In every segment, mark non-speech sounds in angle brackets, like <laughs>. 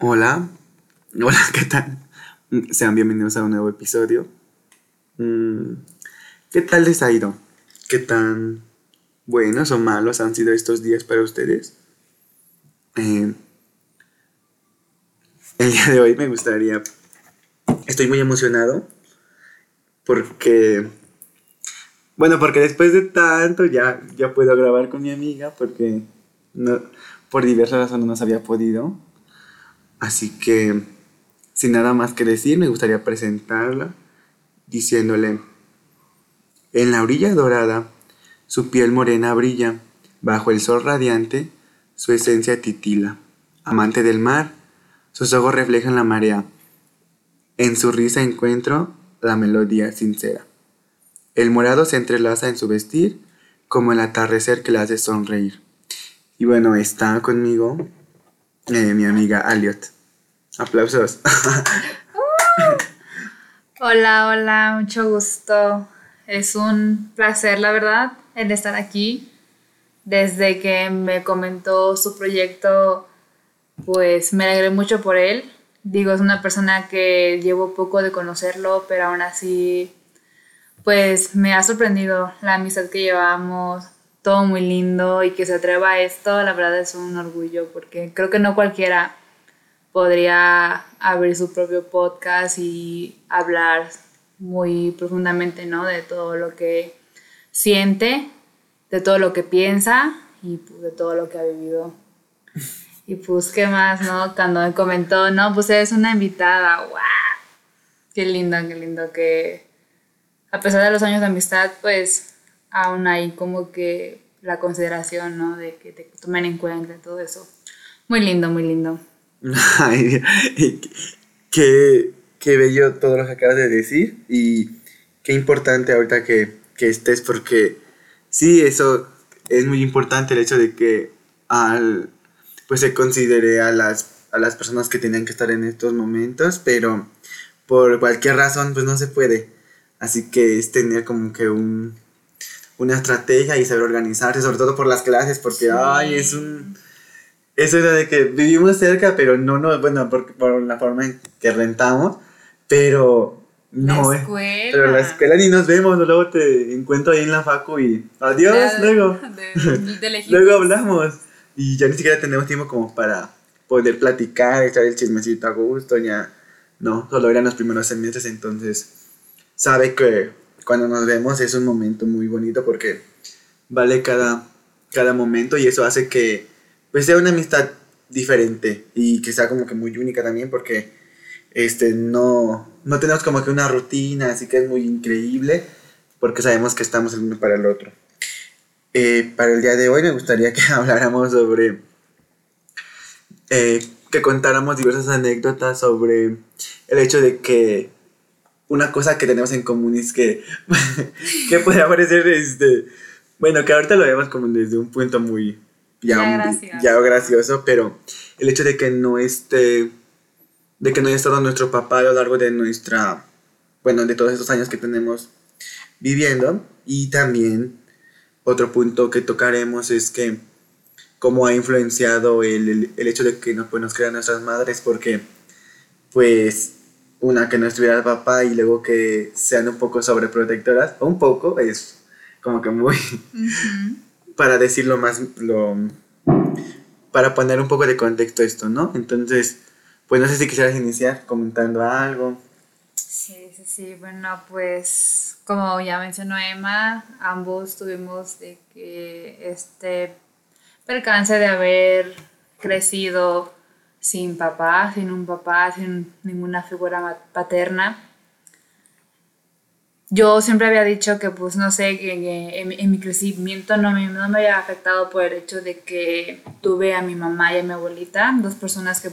Hola, hola, ¿qué tal? Sean bienvenidos a un nuevo episodio. Mm, ¿Qué tal les ha ido? ¿Qué tan buenos o malos han sido estos días para ustedes? Eh, el día de hoy me gustaría... Estoy muy emocionado porque... Bueno, porque después de tanto ya, ya puedo grabar con mi amiga porque no, por diversas razones no se había podido. Así que, sin nada más que decir, me gustaría presentarla diciéndole, en la orilla dorada, su piel morena brilla, bajo el sol radiante, su esencia titila. Amante del mar, sus ojos reflejan la marea. En su risa encuentro la melodía sincera. El morado se entrelaza en su vestir como el atardecer que la hace sonreír. Y bueno, está conmigo eh, mi amiga Aliot. Aplausos. <laughs> hola, hola, mucho gusto. Es un placer, la verdad, el estar aquí. Desde que me comentó su proyecto, pues me alegré mucho por él. Digo, es una persona que llevo poco de conocerlo, pero aún así pues me ha sorprendido la amistad que llevamos, todo muy lindo y que se atreva a esto, la verdad es un orgullo porque creo que no cualquiera podría abrir su propio podcast y hablar muy profundamente, ¿no? De todo lo que siente, de todo lo que piensa y pues, de todo lo que ha vivido. Y pues, ¿qué más, no? Cuando me comentó, no, pues eres una invitada, ¡wow! Qué lindo, qué lindo que a pesar de los años de amistad, pues aún hay como que la consideración, ¿no? De que te tomen en cuenta todo eso. Muy lindo, muy lindo. <laughs> Ay, qué, qué bello todo lo que acabas de decir y qué importante ahorita que, que estés porque sí, eso es muy importante el hecho de que al, pues se considere a las, a las personas que tienen que estar en estos momentos, pero por cualquier razón pues no se puede. Así que es tener como que un, una estrategia y saber organizarse, sobre todo por las clases, porque, ay, es un... Eso era de que vivimos cerca, pero no, no, bueno, por, por la forma en que rentamos, pero no, la escuela. pero la escuela ni nos vemos, luego te encuentro ahí en la facu y adiós, luego. <laughs> <laughs> luego hablamos y ya ni siquiera tenemos tiempo como para poder platicar, echar el chismecito a gusto, ya no, solo eran los primeros semestres, entonces sabe que cuando nos vemos es un momento muy bonito porque vale cada, cada momento y eso hace que pues sea una amistad diferente y que sea como que muy única también porque este no, no tenemos como que una rutina, así que es muy increíble porque sabemos que estamos el uno para el otro. Eh, para el día de hoy me gustaría que <laughs> habláramos sobre, eh, que contáramos diversas anécdotas sobre el hecho de que una cosa que tenemos en común es que, <laughs> que puede parecer, este, bueno, que ahorita lo vemos como desde un punto muy, ya, ya, gracioso. pero el hecho de que no esté, de que no haya estado nuestro papá a lo largo de nuestra, bueno, de todos estos años que tenemos viviendo, y también otro punto que tocaremos es que cómo ha influenciado el, el, hecho de que no, pues, nos crean nuestras madres, porque pues una que no estuviera el papá y luego que sean un poco sobreprotectoras, o un poco, es como que muy, para decirlo más, lo, para poner un poco de contexto esto, ¿no? Entonces, pues no sé si quisieras iniciar comentando algo. Sí, sí, sí, bueno, pues como ya mencionó Emma, ambos tuvimos de que este percance de haber crecido sin papá, sin un papá, sin ninguna figura paterna. Yo siempre había dicho que, pues, no sé, que, en, mi crecimiento no me, no me había afectado por el hecho de que tuve a mi mamá y a mi abuelita, dos personas que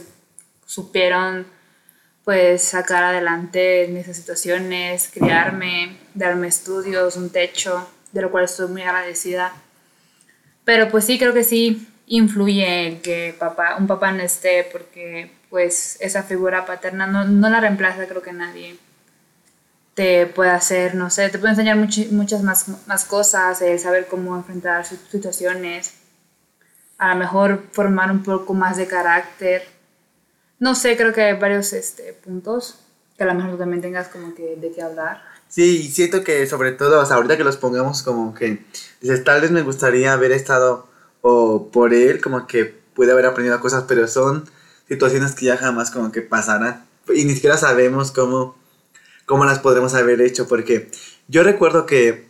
supieron, pues, sacar adelante en esas situaciones, criarme, darme estudios, un techo, de lo cual estoy muy agradecida. Pero, pues, sí, creo que sí, influye en que papá, un papá no esté porque pues esa figura paterna no, no la reemplaza creo que nadie te puede hacer, no sé, te puede enseñar muchas más, más cosas, el saber cómo enfrentar situaciones, a lo mejor formar un poco más de carácter, no sé, creo que hay varios este, puntos que a lo mejor también tengas como que de qué hablar. Sí, siento que sobre todo, o sea, ahorita que los pongamos como que, dices, tal vez me gustaría haber estado o por él, como que pude haber aprendido cosas, pero son situaciones que ya jamás como que pasarán. Y ni siquiera sabemos cómo, cómo las podremos haber hecho, porque yo recuerdo que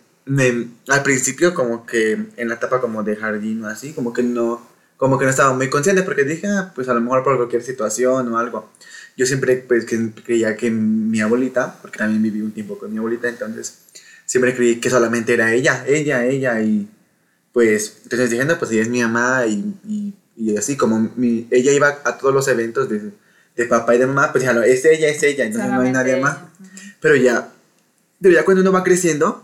al principio como que en la etapa como de jardín o así, como que no, como que no estaba muy consciente, porque dije, ah, pues a lo mejor por cualquier situación o algo. Yo siempre pues creía que mi abuelita, porque también viví un tiempo con mi abuelita, entonces siempre creí que solamente era ella, ella, ella, y pues entonces dije, no, pues ella es mi mamá y, y, y así como mi, ella iba a todos los eventos de, de papá y de mamá, pues ya no, es ella, es ella, entonces no hay nadie más. Pero ya, pero ya cuando uno va creciendo,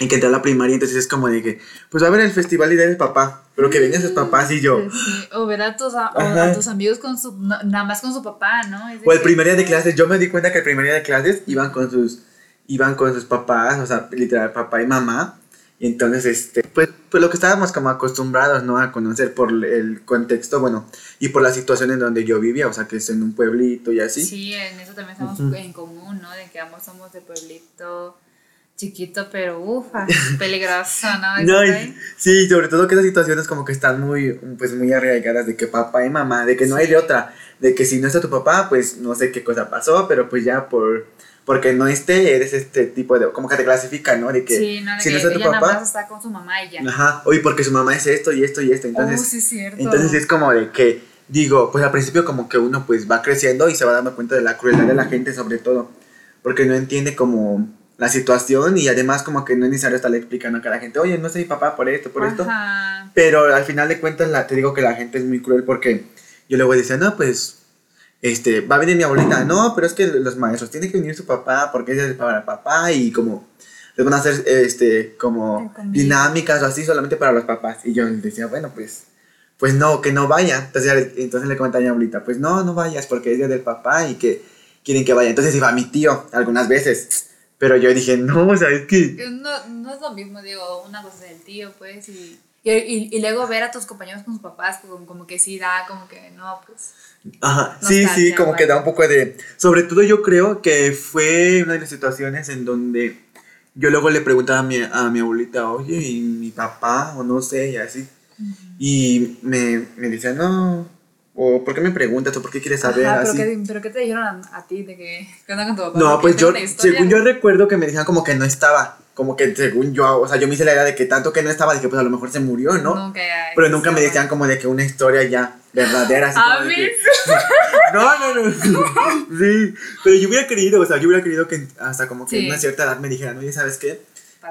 en que entra a la primaria, entonces es como de que, pues va a haber el festival y de papá, pero que vengan sus papás y yo. Sí, o ver a tus, a, a tus amigos con su, nada más con su papá, ¿no? o el primer día de clases, yo me di cuenta que el primer día de clases iban con sus, iban con sus papás, o sea, literal, papá y mamá. Y entonces, este, pues, pues lo que estábamos como acostumbrados, ¿no? A conocer por el contexto, bueno, y por la situación en donde yo vivía, o sea, que es en un pueblito y así. Sí, en eso también estamos en común, ¿no? De que ambos somos de pueblito chiquito, pero ufa, <laughs> peligroso, ¿no? <laughs> no sí, sobre todo que esas situaciones como que están muy, pues muy arraigadas de que papá y mamá, de que no hay de otra, de que si no está tu papá, pues no sé qué cosa pasó, pero pues ya por porque no esté, eres este tipo de, como que te clasifica, ¿no? De que sí, no, de si que no está tu papá, nada más está con su mamá y ya. Ajá, oye, porque su mamá es esto y esto y esto, entonces, oh, sí, cierto. entonces es como de que, digo, pues al principio como que uno pues va creciendo y se va dando cuenta de la crueldad de la gente sobre todo, porque no entiende como la situación y además como que no es necesario estarle explicando a cada gente, oye, no soy mi papá por esto, por esto, pero al final de cuentas la, te digo que la gente es muy cruel porque yo luego decía, no, pues este, va a venir mi abuelita, no, pero es que los maestros, tiene que venir su papá porque es para papá y como les van a hacer este, como dinámicas o así solamente para los papás. Y yo decía, bueno, pues, pues no, que no vaya. Entonces, entonces le comenté a mi abuelita, pues no, no vayas porque es día del papá y que quieren que vaya. Entonces iba mi tío algunas veces. Pero yo dije, no, o sea, es que... No, no es lo mismo, digo, una cosa es el tío, pues, y, y, y, luego ver a tus compañeros con sus papás, como, como que sí da, como que no, pues... Ajá, sí, sí, como que da un poco de... Sobre todo yo creo que fue una de las situaciones en donde yo luego le preguntaba a mi, a mi abuelita, oye, ¿y mi papá? O no sé, y así. Y me, me decía, no, o ¿por qué me preguntas? ¿O por qué quieres saber? Ajá, pero, Qué, ¿Pero qué te dijeron a, ti de que, qué onda con tu papá? No, pues yo, según yo recuerdo que me decían como que no estaba como que según yo, o sea, yo me hice la idea de que tanto que no estaba, dije, pues a lo mejor se murió, ¿no? Pero nunca me decían como de que una historia ya verdadera. Así <laughs> ¿A mí? <laughs> no, no, no. <laughs> sí, pero yo hubiera querido, o sea, yo hubiera querido que hasta como que en una cierta edad me dijeran, oye, ¿sabes qué?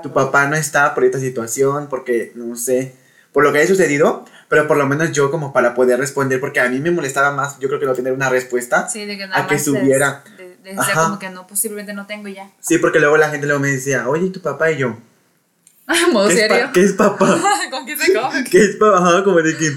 Tu papá no está por esta situación, porque, no sé, por lo que haya sucedido, pero por lo menos yo como para poder responder, porque a mí me molestaba más, yo creo que no tener una respuesta sí, de que a que subiera decía como que no, posiblemente no tengo ya. Sí, porque luego la gente luego me decía, oye, ¿y tu papá? Y yo. <laughs> ¿Modo ¿Qué serio? Es ¿Qué es papá? <laughs> ¿Con qué se come? <laughs> ¿Qué es papá? Ajá, como de que,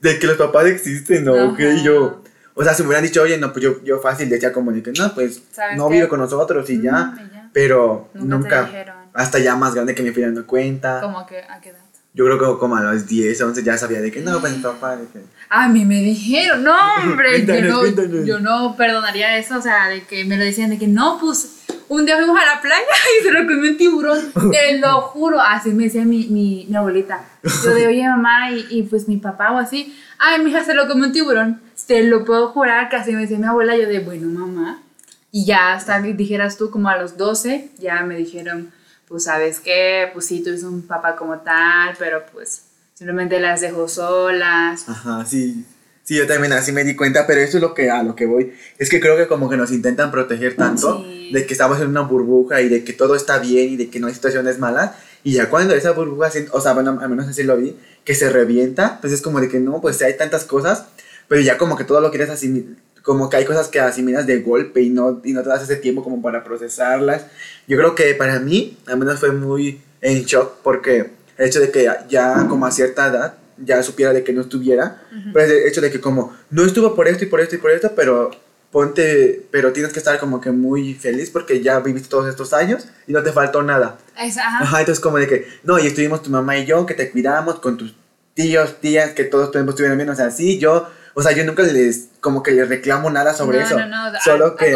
de que los papás existen, ¿no? Y yo. O sea, si me hubieran dicho, oye, no, pues yo, yo fácil decía como de que, no, pues no vive con nosotros y ya. Pero nunca. nunca hasta ya más grande que me fui dando cuenta. ¿Cómo que a qué edad? Yo creo que como a los 10, 11 ya sabía de que no, pues papá. De que... A mí me dijeron, no, hombre, yo, no, yo no perdonaría eso, o sea, de que me lo decían de que no, pues un día fuimos a la playa <laughs> y se lo comió un tiburón, <laughs> te lo juro, así me decía mi, mi, mi abuelita. Yo de, oye, mamá, y, y, pues mi papá o así, ay, mi hija se lo comió un tiburón, te lo puedo jurar que así me decía mi abuela, yo de, bueno, mamá. Y ya hasta dijeras tú como a los 12, ya me dijeron, pues sabes qué, pues sí, tuviste un papá como tal, pero pues simplemente las dejó solas. Ajá, sí. Sí, yo también así me di cuenta, pero eso es lo que a lo que voy. Es que creo que como que nos intentan proteger tanto de que estamos en una burbuja y de que todo está bien y de que no hay situaciones malas. Y ya cuando esa burbuja, o sea, bueno, al menos así lo vi, que se revienta, pues es como de que no, pues hay tantas cosas, pero ya como que todo lo quieres así como que hay cosas que asimilas de golpe y no, y no te das ese tiempo como para procesarlas. Yo creo que para mí, al menos fue muy en shock porque el hecho de que ya como a cierta edad ya supiera de que no estuviera, pero el hecho de que como no estuvo por esto y por esto y por esto, pero ponte, pero tienes que estar como que muy feliz porque ya viviste todos estos años y no te faltó nada. Ajá. Ajá, entonces como de que, no, y estuvimos tu mamá y yo, que te cuidamos con tus tíos, tías, que todos estuvieron bien, o sea, sí, yo o sea, yo nunca les, como que les reclamo nada sobre No, eso. no, no, Solo al- al que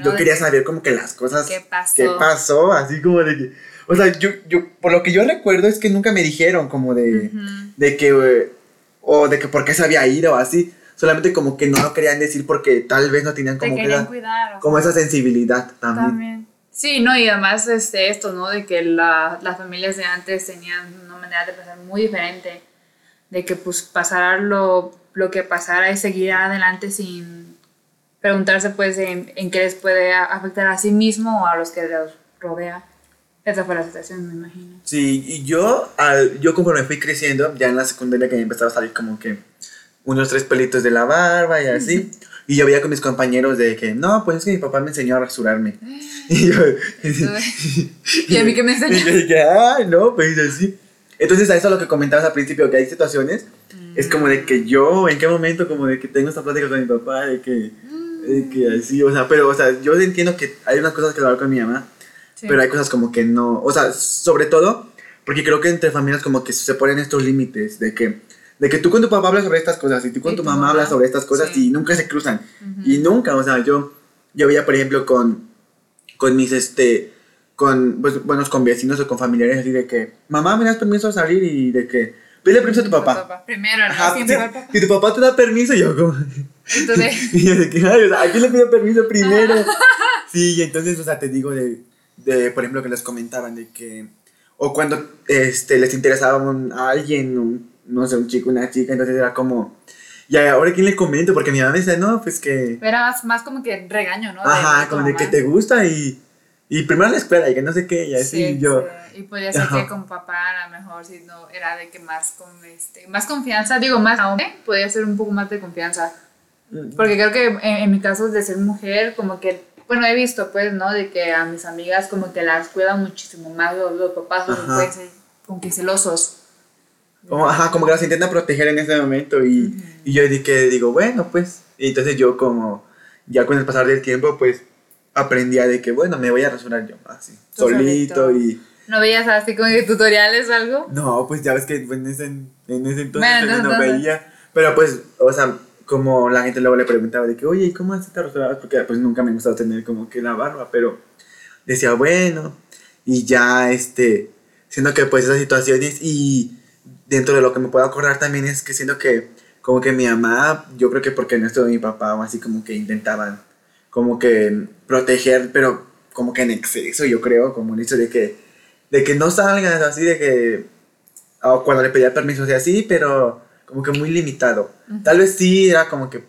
¿no? yo quería que- saber como que las cosas ¿Qué pasó? ¿Qué pasó? Así como de que. O sea, yo, yo, por lo que yo recuerdo es que nunca me dijeron como de. Ujú. De que. o de que por qué se había ido o así. Solamente como que no lo querían decir porque tal vez no tenían Te como que. querían la- cuidar. como sea, esa sensibilidad también. También. Sí, no, y además este, esto, ¿no? De que la, las familias de antes tenían una manera de pensar muy diferente. De que pues pasara lo, lo que pasara y seguir adelante sin preguntarse pues en, en qué les puede afectar a sí mismo o a los que los rodea. Esa fue la situación, me imagino. Sí, y yo, al, yo conforme fui creciendo, ya en la secundaria que me empezaba a salir como que unos tres pelitos de la barba y así. Y yo veía con mis compañeros de que, no, pues es que mi papá me enseñó a rasurarme. <laughs> Y yo, <laughs> y a mí que me <laughs> Y yo enseñó. dije, ay, no, pues así. Entonces, a eso lo que comentabas al principio, que hay situaciones, es como de que yo, en qué momento, como de que tengo esta plática con mi papá, de que, de que así, o sea, pero, o sea, yo entiendo que hay unas cosas que hablar con mi mamá, Sí. pero hay cosas como que no, o sea, sobre todo, porque creo que entre familias como que se ponen estos límites, de que, de que tú con tu papá hablas sobre estas cosas, y tú con Y tu mamá mamá, hablas sobre estas cosas, sí. y nunca se cruzan, Ujú. y nunca, o sea, yo, yo veía, por ejemplo, con, con mis, este, con, pues, buenos con vecinos o con familiares así de que, mamá, ¿me das permiso a salir? Y de que, pide permiso a tu papá. Primero, ¿no? Ajá, Siempre sí, al papá. Si tu papá te da permiso, yo como... Entonces, <laughs> y yo de que, ay, o sea, ¿a quién le pido permiso primero? <laughs> sí, y entonces, o sea, te digo de, de, por ejemplo, que les comentaban de que, o cuando este, les interesaba un- a alguien, un- no sé, un chico, una chica, entonces era como, ya, ahora quién le comento, porque mi mamá me dice, no, pues que... era más, más como que regaño, ¿no? De- Ajá, de como de que te gusta y, y primero la escuela y que no sé qué, y así Sí, yo. sí. Y podría ser Ajá. que con papá a lo mejor si no era de que más con este, más confianza, digo más hombre, podría ser un poco más de confianza. Mm. Porque creo que en, en mi caso de ser mujer, como que, bueno, he visto pues, ¿no? De que a mis amigas como que las cuidan muchísimo más los, los papás, pueden ser como que celosos. Como, ajá, como que las intentan proteger en ese momento y, y yo di que digo, bueno, pues, y entonces yo como, ya con el pasar del tiempo, pues, aprendía de que, bueno, me voy a rasurar yo, así, Tú solito y... ¿No veías así como tutoriales o algo? No, pues ya ves que en ese, en ese entonces Bueno, no entonces- veía, pero pues, o sea, como la gente luego le preguntaba de que, oye, ¿y cómo así te rasurabas? Porque pues nunca me gustaba tener como que la barba, pero decía, bueno, y ya, este, siendo que pues esas situaciones y dentro de lo que me puedo acordar también es que siento que como que mi mamá, yo creo que porque no estuvo mi papá o así como que intentaban como que proteger, pero como que en exceso, yo creo, como el hecho de que, de que no salgan así, de que, o cuando le pedía permiso, o sea, sí, pero como que muy limitado. Tal vez sí era como que,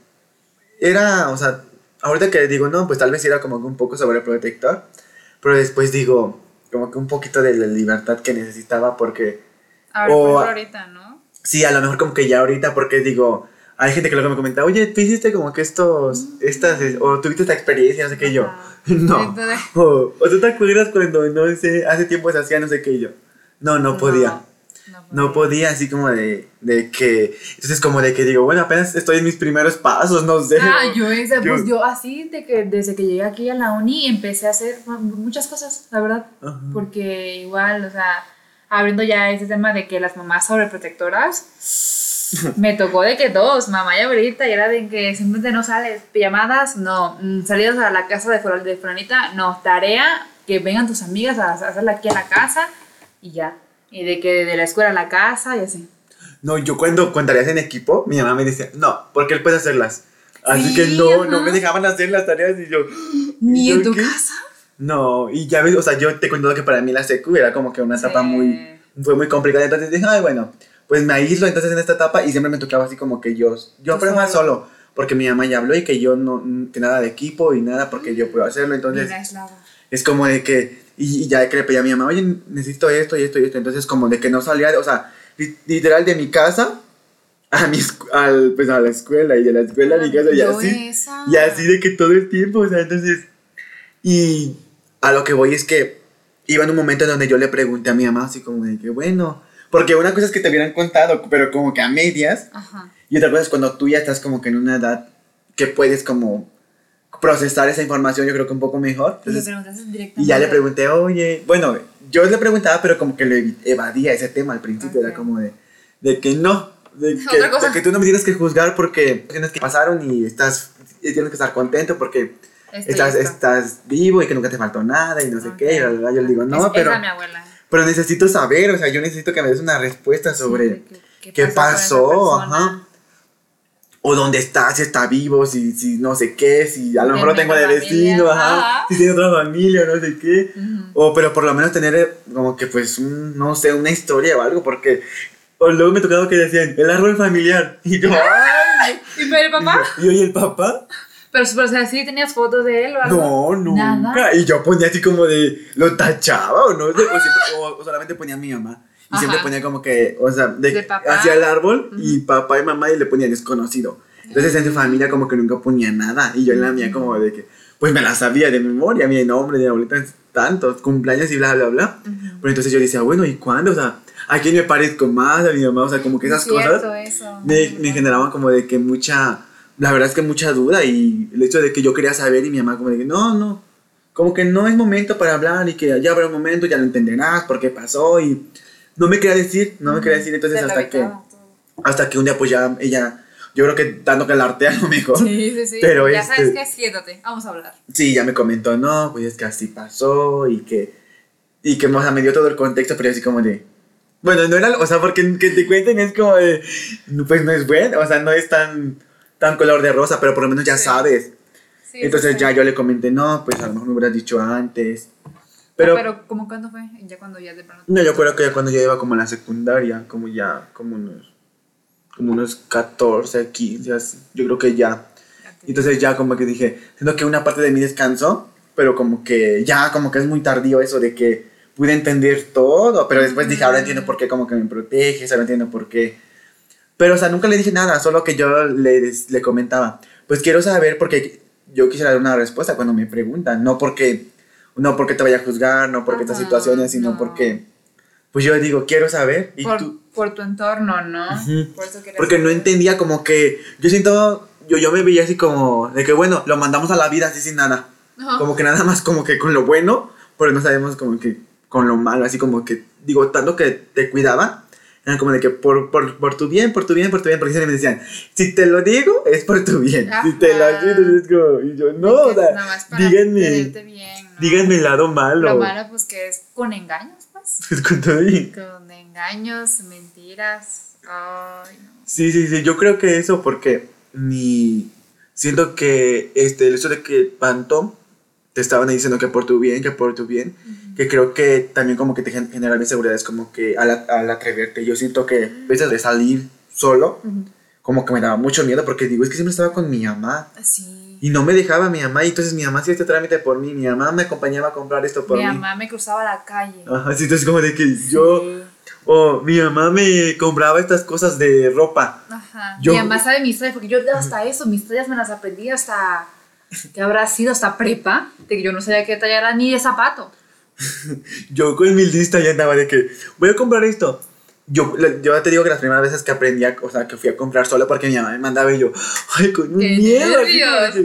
era, o sea, ahorita que digo, no, pues tal vez era como que un poco sobreprotector, pero después digo, como que un poquito de la libertad que necesitaba porque... Ahora, O- por ejemplo, ahorita, ¿no? Sí, a lo mejor como que ya ahorita, porque digo, hay gente que luego me comenta, oye, tú hiciste como que estos, estas, eh, o tuviste esta experiencia, no sé qué yo. <laughs> No. O, o tú te acuerdas cuando, no sé, hace tiempo se hacía no sé qué yo. No, no podía. No, No podía, así como de, de que, entonces como de que digo, bueno, apenas estoy en mis primeros pasos, no sé. Ah, yo, yo- pues yo así, de que desde que llegué aquí a la uni empecé a hacer muchas cosas, la verdad. Ajá. Porque igual, o sea, abriendo ya ese tema de que las mamás sobreprotectoras, <laughs> me tocó de que dos, mamá y abuelita, y era de que simplemente no sales, pijamadas, no, mm, salidas a la casa de, de fulanita, no, tarea, que vengan tus amigas a, a hacerla aquí a la casa y ya. Y de que de la escuela a la casa y así. No, yo cuando contarías en equipo, mi mamá me decía, no, porque él puede hacerlas. Así Sí, que no, ajá. no me dejaban hacer las tareas y yo... ¿Ni ¿y yo en tu qué? casa? No, y ya ves, o sea, yo te cuento que para mí la secu era como que una etapa Sí. muy, fue muy complicada, entonces dije, ay, bueno, pues me aíslo entonces en esta etapa y siempre me tocaba así como que yo, yo aprendo más solo. porque mi mamá ya habló y que yo no, que nada de equipo y nada porque yo puedo hacerlo, entonces es como de que, y, y ya que le pedí a mi mamá, oye, necesito esto y esto y esto, entonces como de que no salía, o sea, li- literal de mi casa a, mi, al, pues a la escuela y de la escuela a mi casa y así. esa. Y así de que todo el tiempo, o sea, entonces... Y a lo que voy es que iba en un momento en donde yo le pregunté a mi mamá así como de que, bueno, porque una cosa es que te hubieran contado, pero como que a medias, Ajá. y otra cosa es cuando tú ya estás como que en una edad que puedes como procesar esa información, yo creo que un poco mejor. Y le Entonces, directamente. y ya le pregunté, oye, bueno, yo le preguntaba, pero como que le evadía ese tema al principio, Ok. era como de, de que no, de <laughs> que, de que tú no me tienes que juzgar porque tienes que pasaron y estás y tienes que estar contento porque Estoy estás, listo. estás vivo y que nunca te faltó nada y no sé qué. Y la verdad, yo le digo, no, Es- pero, Esa mi abuela. Pero necesito saber, o sea, yo necesito que me des una respuesta sobre Sí, qué esa pasó, ajá. O dónde está, si está vivo, si, si no sé qué, si a lo mejor lo tengo de vecino, ajá, si tiene otra familia, no sé qué. O, pero por lo menos tener eh, como que, pues, un, no sé, una historia o algo, porque o luego me tocaba que decían, el árbol familiar. Y yo, <laughs> ¡ay! ¿Y pero el papá? Y yo, ¿y el papá? Pero, pero o sea, ¿sí tenías fotos de él o algo? No, nunca. Nada. Y yo ponía así como de, lo tachaba o no, o, siempre- o- o solamente ponía a mi mamá. Y siempre Ajá. ponía como que, o sea, de, De papá. hacia el árbol y papá y mamá y le ponía desconocido. Entonces en su familia como que nunca ponía nada. Y yo en la mía como de que, pues me la sabía de memoria, mi nombre, de abuelita, tantos cumpleaños y bla, bla, bla. Pero entonces yo decía, bueno, ¿y cuándo? O sea, ¿a quién me parezco más? A mi mamá, o sea, como que esas Cierto cosas eso. me, me generaban como de que mucha, la verdad es que mucha duda y el hecho de que yo quería saber y mi mamá como de que no, no, como que no es momento para hablar y que ya habrá un momento, ya lo entenderás por qué pasó y no me quería decir, no me quería decir, entonces hasta que, hasta que un día pues ya ella, yo creo que dando que la arte a lo mejor, Sí, sí, sí. Pero ya este- sabes que siéntate, vamos a hablar. sí, ya me comentó, no, pues es que así pasó y que, y que o sea, me dio todo el contexto, pero así como de... Bueno, no era, o sea, porque que te cuenten es como de, pues no es bueno, o sea, no es tan, tan color de rosa, pero por lo menos ya Sí. sabes. Sí, Entonces ya yo le comenté, no, pues a lo mejor me hubieras dicho antes. Pero, Pero, pero ¿cómo cuándo fue? Ya cuando ya de plano. no, yo creo que ya cuando ya iba como a la secundaria, como ya, como unos, como unos 14, 15, así, yo creo que ya. Entonces ya como que dije, siento que una parte de mí descansó, pero como que ya como que es muy tardío eso de que pude entender todo, pero después dije, ahora entiendo por qué como que me proteges, ahora entiendo por qué. Pero o sea, nunca le dije nada, solo que yo le, le comentaba, pues quiero saber porque yo quisiera dar una respuesta cuando me preguntan, no porque, no porque te vaya a juzgar, no porque estas Ajá, situaciones, sino no. porque, pues yo digo, quiero saber y por, tú... por tu entorno, ¿no? Por eso Porque no entendía como que, yo siento, yo, yo me veía así como, de que bueno, lo mandamos a la vida así sin nada. Como que nada más como que con lo bueno, pero no sabemos como que con lo malo, así como que, digo, tanto que te cuidaba, era como de que por, por, por tu bien, por tu bien, por tu bien, porque siempre me decían, si te lo digo, es por tu bien, si te lo digo, es como, y yo, no, o sea, nada más para díganme, bien, ¿no? díganme el lado malo. Lo malo, pues que es con engaños, pues. <laughs> Es con todo y- Con engaños, mentiras. Ay, no. Sí, sí, sí, yo creo que eso porque ni siento que este el hecho de que Phantom te estaban diciendo que por tu bien, que por tu bien, que creo que también como que te gen- genera inseguridad, es como que al, al atreverte, yo siento que a veces de salir solo, como que me daba mucho miedo porque digo, es que siempre estaba con mi mamá Sí. y no me dejaba mi mamá y entonces mi mamá hacía este trámite por mí, mi mamá me acompañaba a comprar esto por Mi mí. mamá me cruzaba la calle. Ajá, sí, entonces como de que yo, o mi mamá me compraba estas cosas de ropa. Ajá. Yo- Mi mamá sabe mis historias, porque yo hasta eso, mis historias me las aprendí hasta. que habrá sido? Hasta prepa, de que yo no sabía qué talla era ni de zapato. <laughs> Yo con mi lista ya andaba de que voy a comprar esto. Yo, yo te digo que las primeras veces que aprendí, a, o sea, que fui a comprar solo porque mi mamá me mandaba y yo, ay, con un ¡Qué miedo.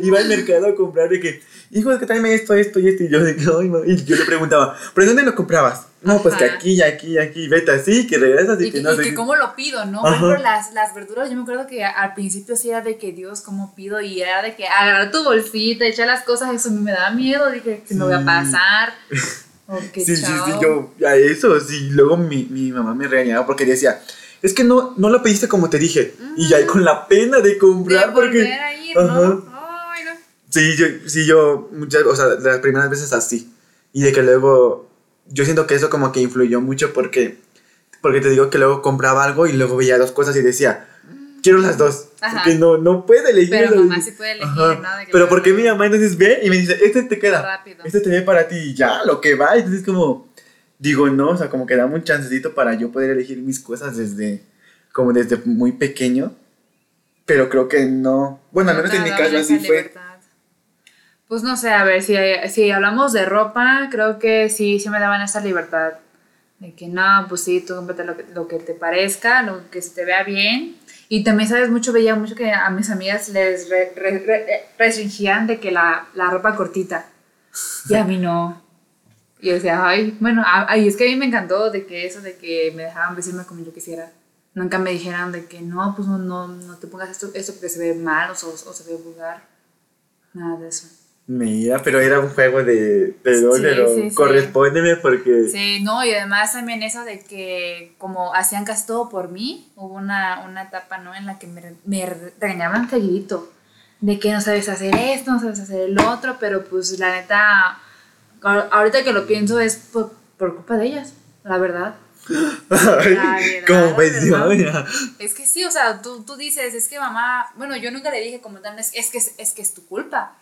iba al mercado a comprar de que, hijo, es que tráeme esto, esto y esto. Y yo de que, ay, ma", y yo le preguntaba, ¿pero dónde lo comprabas? No, pues que aquí, aquí, aquí, vete así, que regresas y, Y que que, no y sé. que cómo lo pido, ¿no? Por ejemplo, las, las verduras, yo me acuerdo que al principio sí era de que Dios, ¿cómo pido? Y era de que agarrar tu bolsita, echar las cosas, eso me daba miedo, dije, que me voy a Sí. pasar. <laughs> O que Sí, sí, sí, chao. yo, a eso, sí. Luego mi, mi mamá me regañaba porque decía, es que no, no lo pediste como te dije. Y ahí con la pena de De comprar porque... volver a ir, Ajá. ¿no? Ay, no. Sí, yo, sí, yo, muchas, o sea, las primeras veces así. Y de que luego, yo siento que eso como que influyó mucho porque, porque te digo que luego compraba algo y luego veía dos cosas y decía, quiero las dos. Ajá. Porque no, no puede elegir. Pero mamá sí puede elegir. ¿no? De que Pero porque mi mamá entonces ve y me dice, este te queda. Rápido. Este te ve para ti y ya, lo que va. Entonces como, digo, no, o sea, como que dame un chancecito para yo poder elegir mis cosas desde, como desde muy pequeño. Pero creo que no. Bueno, al No menos te en mi caso así fue. libertad. Pues no sé, a ver, si, si hablamos de ropa, creo que sí, sí me daban esa libertad. De que no, pues sí, tú cómprate lo que, lo que te parezca, lo que se te vea bien. Y también, ¿sabes? Mucho, veía mucho que a mis amigas les re- re- re- restringían de que la, la ropa cortita. Y a mí no. Y yo decía, ay, bueno, a- ay, es que a mí me encantó de que eso, de que me dejaban vestirme como yo quisiera. nunca me dijeran de que no, pues no, no, no te pongas esto, esto porque se ve mal o, o se ve vulgar. Nada de eso. Mira, pero era un juego de, de dólar, sí, correspóndeme porque... Sí, no, y además también eso de que como hacían casi todo por mí, hubo una, una etapa, ¿no? En la que me, me regañaban seguidito, de que no sabes hacer esto, no sabes hacer el otro, pero pues la neta, ahorita que lo pienso es por, por culpa de ellas, la verdad. <laughs> como Es que sí, o sea, tú, tú, dices, es que mamá, bueno, yo nunca le dije como tal, es, es que, es que es tu culpa.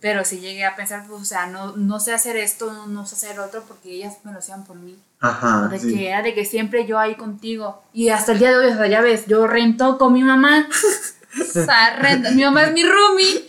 Pero si llegué a pensar, pues, o sea, no, no sé hacer esto, no, sé hacer otro, porque ellas me lo hacían por mí. Ajá. De que era de que siempre yo ahí contigo. Y hasta el día de hoy, o sea, ya ves, yo rento con mi mamá. <laughs> o sea, rento, mi mamá es mi roomie.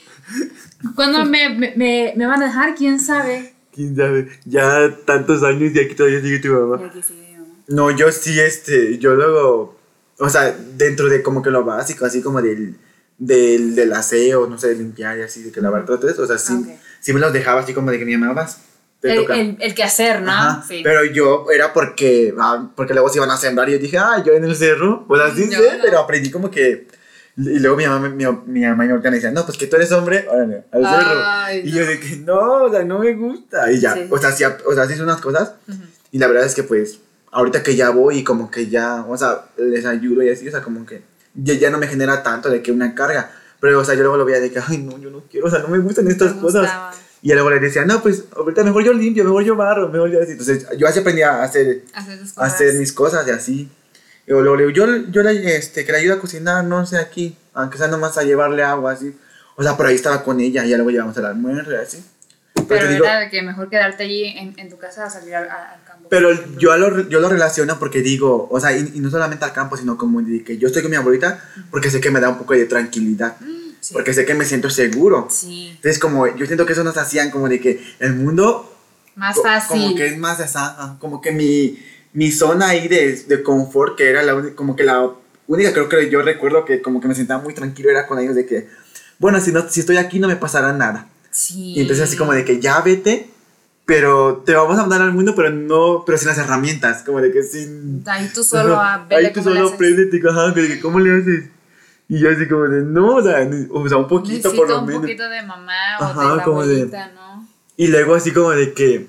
¿Cuándo me, me, me, van a dejar? ¿Quién sabe? ¿Quién sabe? Ya tantos años y aquí todavía sigue tu mamá. Y aquí sigue no, yo sí, este, yo luego, o sea, dentro de como que lo básico, así como del, del, del aseo, no sé, de limpiar y así, de que lavar todo eso, o sea, sí, sí me los dejaba así como de que mi mamá vas. El, el, el, que hacer, ¿no? Sí. Pero yo era porque, ah, porque luego se iban a sembrar y yo dije, ah, yo en el cerro, pues así sé, pero aprendí como que y luego mi mamá, mi, mi mamá me decía, no, pues que tú eres hombre, órale, al cerro. y yo dije, no, o sea, no me gusta. Y ya, o sea, sí, o sea, sí hice unas cosas. Y la verdad es que pues ahorita que ya voy y como que ya, o sea, les ayudo y así, o sea, como que ya, ya no me genera tanto de que una carga. Pero, o sea, yo luego lo veía de que, ay, no, yo no quiero, o sea, no me gustan estas cosas. Y luego le decía, no, pues ahorita mejor yo limpio, mejor yo barro, mejor yo así. Entonces, yo así aprendí a hacer, a hacer mis cosas y así. Y luego le digo, yo, yo le, este, que le ayudo a cocinar, no sé, aquí, aunque sea nomás a llevarle agua, así. O sea, por ahí estaba con ella y ya luego llevamos al almuerzo y así. Pero, era que mejor quedarte allí en, en tu casa a salir al, campo. Pero yo lo, yo lo relaciono porque digo, o sea, y, no solamente al campo, sino como que yo estoy con mi abuelita porque sé que me da un poco de tranquilidad. Mm, porque sé que me siento seguro. Sí. Entonces, como yo siento que eso nos hacían como de que el mundo. Más fácil. Como que es más esa, como que mi, mi zona ahí de, de confort, que era la como que la única, creo que yo recuerdo que como que me sentía muy tranquilo, era con ellos de que, bueno, si, no, si estoy aquí no me pasará nada. Y entonces así como de que ya vete, pero te vamos a mandar al mundo, pero no, pero sin las herramientas, como de que sin... Ahí tú solo a ver Ahí tú solo aprendete, ajá, que ¿cómo le haces? Y yo así como de, no, o sea, o sea un poquito por lo menos. un poquito de mamá o ajá, de la como abuelita, de, ¿no? Y luego así como de que,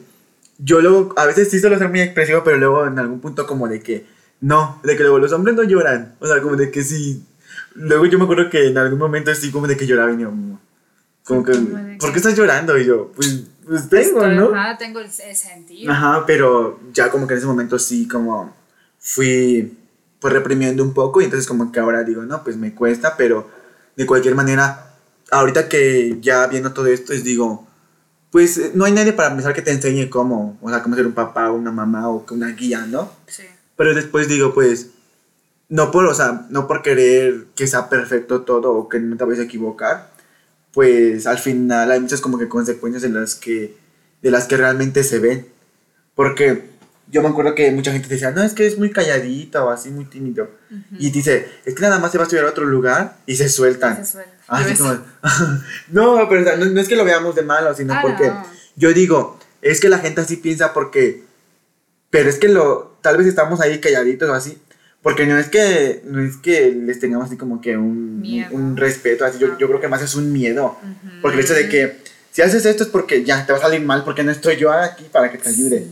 yo luego, a veces sí suelo ser muy expresivo, pero luego en algún punto como de que, no, de que luego los hombres no lloran, o sea, como de que sí, luego yo me acuerdo que en algún momento así como de que lloraba y yo, como que, ¿por qué estás llorando? Y yo, pues, pues tengo, ¿no? Ajá, tengo el, sentido. Ajá, pero ya como que en ese momento sí, como fui pues reprimiendo un poco y entonces como que ahora digo, no, pues me cuesta, pero de cualquier manera, ahorita que ya viendo todo esto, es digo, pues eh, no hay nadie para empezar que te enseñe cómo, o sea, cómo ser un papá o una mamá o una guía, ¿no? Sí. Pero después digo, pues, no por, o sea, no por querer que sea perfecto todo o que no te vayas a equivocar, pues al final hay muchas como que consecuencias de las que, de las que realmente se ven. Porque yo me acuerdo que mucha gente decía, no, es que es muy calladita o así, muy tímido. Y dice, es que nada más se va a estudiar a otro lugar y se sueltan. Se ah, <laughs> no, pero no, es que lo veamos de malo, sino ah, porque yo digo, es que la gente así piensa porque, pero es que lo, tal vez estamos ahí calladitos o así, porque no es que, no es que les tengamos así como que un, un respeto, así, yo, yo, creo que más es un miedo. Porque el hecho de que si haces esto es porque ya te va a salir mal, porque no estoy yo aquí para que te ayude.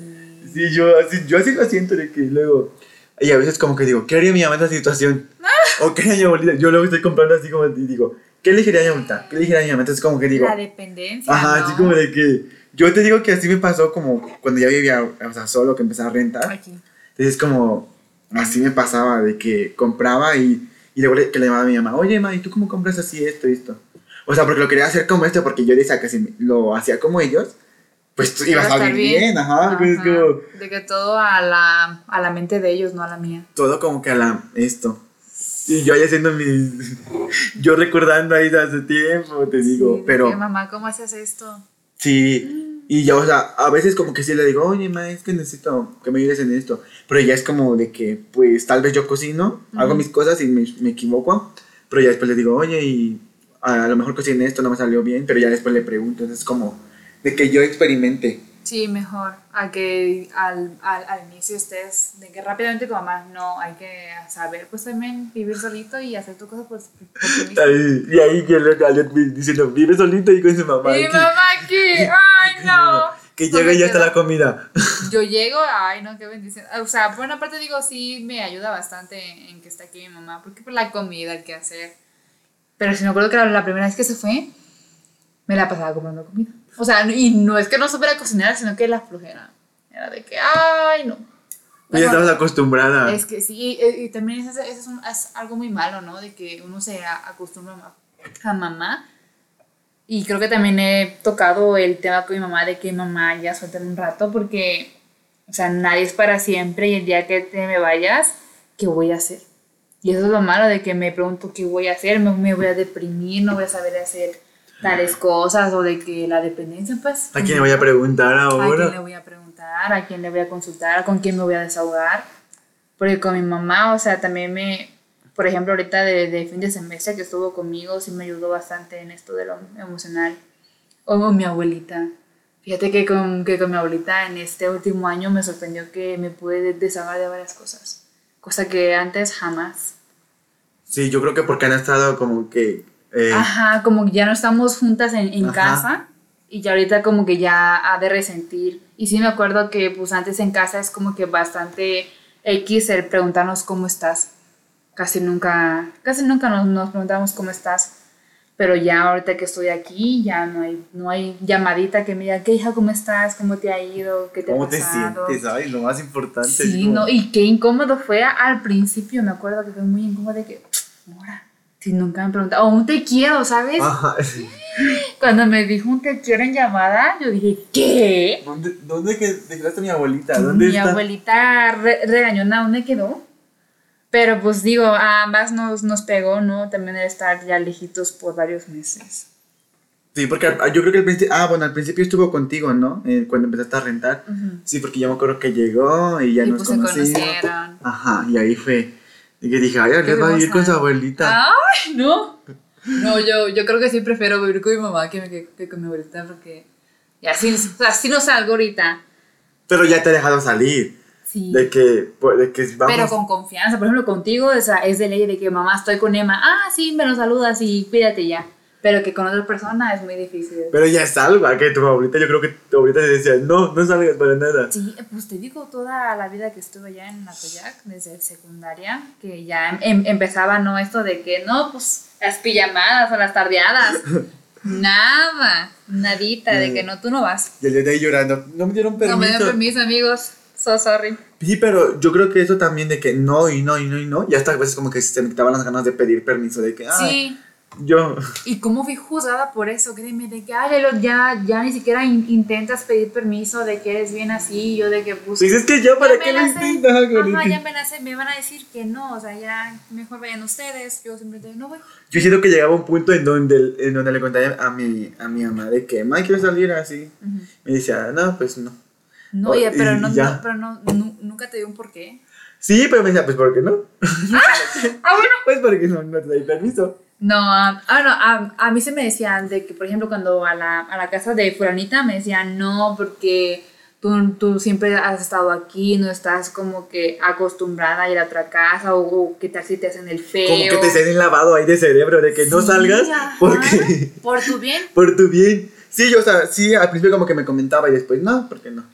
Sí, yo, así, yo así lo siento de que luego... Y a veces como que digo, ¿qué haría mi mamá en esta situación? <laughs> ¿O qué haría mi abuelita? Yo luego estoy comprando así como y digo, ¿qué elegiría mi abuelita? ¿Qué elegiría mi mamá? Entonces como que digo... La dependencia, Ajá, así como de que... Yo te digo que así me pasó como cuando ya vivía, o sea, solo, que empecé a rentar. Aquí. Entonces como así me pasaba, de que compraba y, y luego que le llamaba a mi mamá, oye, ma, ¿y tú cómo compras así esto y esto? O sea, porque lo quería hacer como esto, porque yo decía que si lo hacía como ellos, pues iba a salir bien, ajá. Pues de que todo a la, a la mente de ellos, no a la mía. Todo como que a la, esto. Y yo ahí haciendo mis, <laughs> yo recordando ahí de hace tiempo, te digo, pero... mamá, ¿cómo haces esto? Sí, y ya, o sea, a veces como que sí le digo, oye, ma, es que necesito que me ayudes en esto. Pero ya es como de que, pues, tal vez yo cocino, hago mis cosas y me, me, equivoco. Pero ya después le digo, oye, y a lo mejor cociné esto, no me salió bien. Pero ya después le pregunto. Entonces es como de que yo experimente. Sí, mejor. A que al, al, al inicio estés de que rápidamente tu mamá, no, hay que saber pues también vivir solito y hacer tu cosa por, mismo. Ahí, y ahí que le le- diciendo, vive solito y con su mamá. Mi aquí". mamá aquí, <laughs> ay no. Que llega y ya está la comida. Yo llego, ay no, qué bendición. O sea, por una parte digo, sí, me ayuda bastante en que está aquí mi mamá, porque por la comida, el que hacer. Pero si me acuerdo que la, la primera vez que se fue, me la pasaba comprando comida. O sea, y no es que no supiera cocinar, sino que la flojera. Era de que, ay no. Y ya Mejor- estabas acostumbrada. Es que sí, y, y también eso, eso es, un- es algo muy malo, ¿no? De que uno se acostumbra a, ma- a mamá. Y creo que también he tocado el tema con mi mamá de que mamá ya suelta un rato porque, o sea, nadie es para siempre y el día que te me vayas, ¿qué voy a hacer? Y eso es lo malo de que me pregunto qué voy a hacer, me, me voy a deprimir, no voy a saber hacer tales cosas o de que la dependencia, pues... ¿A quién le voy a preguntar ¿A quién le ahora? voy a preguntar? ¿A quién le voy a consultar? ¿Con quién me voy a desahogar? Porque con mi mamá, o sea, también me, por ejemplo, ahorita de, de fin de semestre que estuvo conmigo, sí me ayudó bastante en esto de lo emocional. O con mi abuelita. Fíjate que con, que con mi abuelita en este último año me sorprendió que me pude desahogar de varias cosas. Cosa que antes jamás. Sí, yo creo que porque han estado como que... eh, Ajá, como que ya no estamos juntas en, en casa y ya ahorita como que ya ha de resentir. Y sí me acuerdo que pues antes en casa es como que bastante X el preguntarnos cómo estás. Casi nunca, casi nunca nos, nos preguntamos cómo estás. Pero ya ahorita que estoy aquí, ya no hay, no hay llamadita que me diga, ¿qué hija, cómo estás? ¿Cómo te ha ido? ¿Qué te ¿Cómo ha te pasado? sientes? Ay, lo más importante. Sí, como- no, y qué incómodo fue al principio, me acuerdo que fue muy incómodo de que, ahora, si nunca me preguntaron, o un te quiero, ¿sabes? Ajá, <laughs> sí. Cuando me dijo un te quiero en llamada, yo dije, ¿qué? ¿Dónde, dónde que dejaste a mi abuelita? ¿Dónde Mi está? abuelita re- regañona, ¿dónde quedó? Pero pues digo, a ambas nos, nos pegó, ¿no? También el estar ya lejitos por varios meses. Sí, porque yo creo que al principio... Ah, bueno, al principio estuvo contigo, ¿no? Eh, cuando empezaste a rentar. Ujú. Sí, porque yo me acuerdo que llegó y ya Y nos pues se conocieron. Ajá, y ahí fue. Y que dije, ay, Ariel va a vivir con su abuelita. Ay, no. <laughs> No, yo, yo creo que sí prefiero vivir con mi mamá que, que, que con mi abuelita porque ya sí, o sea, sí no salgo ahorita. Pero ya te he dejado salir. Sí. De que, pues, de que vamos. Pero con confianza, por ejemplo, contigo o sea, es de ley de que mamá estoy con Emma, ah, sí, me lo saludas y cuídate ya. Pero que con otra persona es muy difícil. Pero ya salga, que tu abuelita, yo creo que tu abuelita te decía, no, no salgas para nada. Sí, pues te digo, toda la vida que estuve allá en Atoyac, desde secundaria, que ya em- empezaba, ¿no? Esto de que, no, pues las pijamadas o las tardeadas. <laughs> Nada, nadita, de que no, tú no vas. Y el día de ahí llorando, no me dieron permiso. No me dan permiso, amigos. So sorry. Sí, pero yo creo que eso también de que no y no y no y no, y hasta a veces como que se me quitaban las ganas de pedir permiso, de que, ay, Sí. Yo, ¿Y cómo fui juzgada por eso? Créeme, de que, ay, ya, ya ni siquiera in- intentas pedir permiso, de que eres bien así, yo de que, pues, pues es que yo, ¿para ya qué lo intentas? Ajá, ya me van a decir que no, o sea, ya mejor vayan ustedes, yo simplemente no voy. Yo siento que llegaba un punto en donde, en donde le contaba a mi, a mi mamá de que, ma, quiero salir así. Me decía, no, pues no. No, Oh, oye, pero, no, ya. no- pero no, nu- nunca te dio un porqué. Sí, pero me decía, pues, ¿por qué no? <laughs> Ah, bueno. <laughs> Pues porque no, no te doy permiso. No, ah, no, a, a mí se me decían de que, por ejemplo, cuando a la, a la casa de fulanita me decían, no, porque tú, tú siempre has estado aquí, no estás como que acostumbrada a ir a otra casa, o, o que tal si te hacen el feo. Como que te estén lavado ahí de cerebro, de que no salgas ajá, porque, Por tu bien. <laughs> por tu bien. Sí, yo, o sea, sí, al principio como que me comentaba y después, no, ¿por qué no?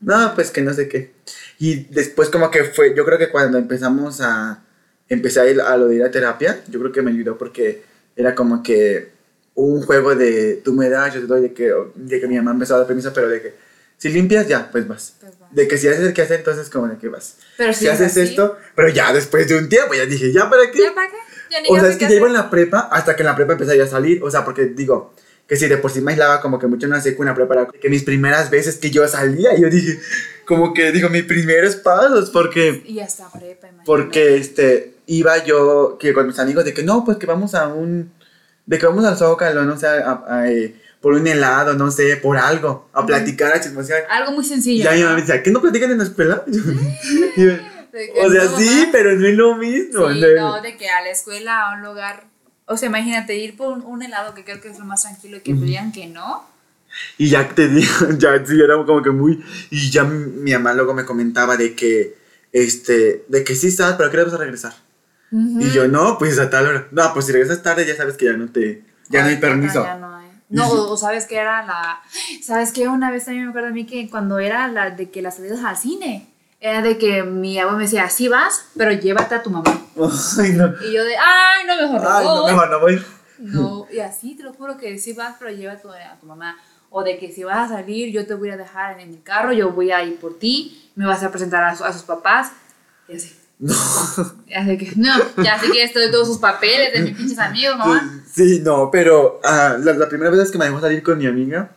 No, pues que no sé qué. Y después como que fue, yo creo que cuando empezamos a, empecé a ir a lo de ir a terapia, yo creo que me ayudó porque era como que un juego de tú me das, yo te doy, de que, de que mi mamá empezó a dar permiso, pero de que si limpias ya, pues vas. Pues va. De que si haces el que hacer, entonces como de que vas. Pero Si si es haces así, esto, pero ya después de un tiempo, ya dije, ¿ya para qué? ¿Ya para qué? Ya ni O sea, es que ya iba en la prepa hasta que en la prepa empecé a salir. O sea, porque digo, que si de por sí me aislaba como que mucho la secu, en la prepa, que mis primeras veces que yo salía, yo dije, como que digo, mis primeros pasos, porque, Y hasta prepa, imagínate. porque este, iba yo que con mis amigos de que no, pues que vamos a un, de que vamos al Zócalo, no sé, a- a, eh, por un helado, no sé, por algo, a platicar, a chismosear. Algo muy Y sencillo. ya mi mamá me decía, ¿qué no platican en la escuela? <laughs> Y que o sea, no, sí, mamá. pero no es lo mismo. Sí, ¿no? no, de que a la escuela, a un lugar. O sea, imagínate ir por un, un helado que creo que es lo más tranquilo y que te digan que no. Y ya te digo, <laughs> ya sí, era como que muy... Y ya mi mamá luego me comentaba de que, este, de que sí sabes, pero ¿a qué hora vas a regresar? Y yo, no, pues a tal hora. No, pues si regresas tarde ya sabes que ya no te, ya no hay permiso. Ya no hay. No, o, o sabes que era la. ¿Sabes qué? Una vez también me acuerdo a mí que cuando era la de que las salidas al cine, era de que mi abuelo me decía, sí vas, pero llévate a tu mamá. Ay, no. Y yo de, ay, no, mejor no. Ay, no, voy". mejor no voy. No, y así te lo juro que sí vas, pero lleva a tu, a tu mamá. O de que si vas a salir, yo te voy a dejar en mi carro, yo voy a ir por ti, me vas a presentar a sus papás. Y así. No. Así que, no, ya sé que estoy todos sus papeles de mis pinches amigos, mamá. Sí, no, pero ah, la, la primera vez que me dejó salir con mi amiga,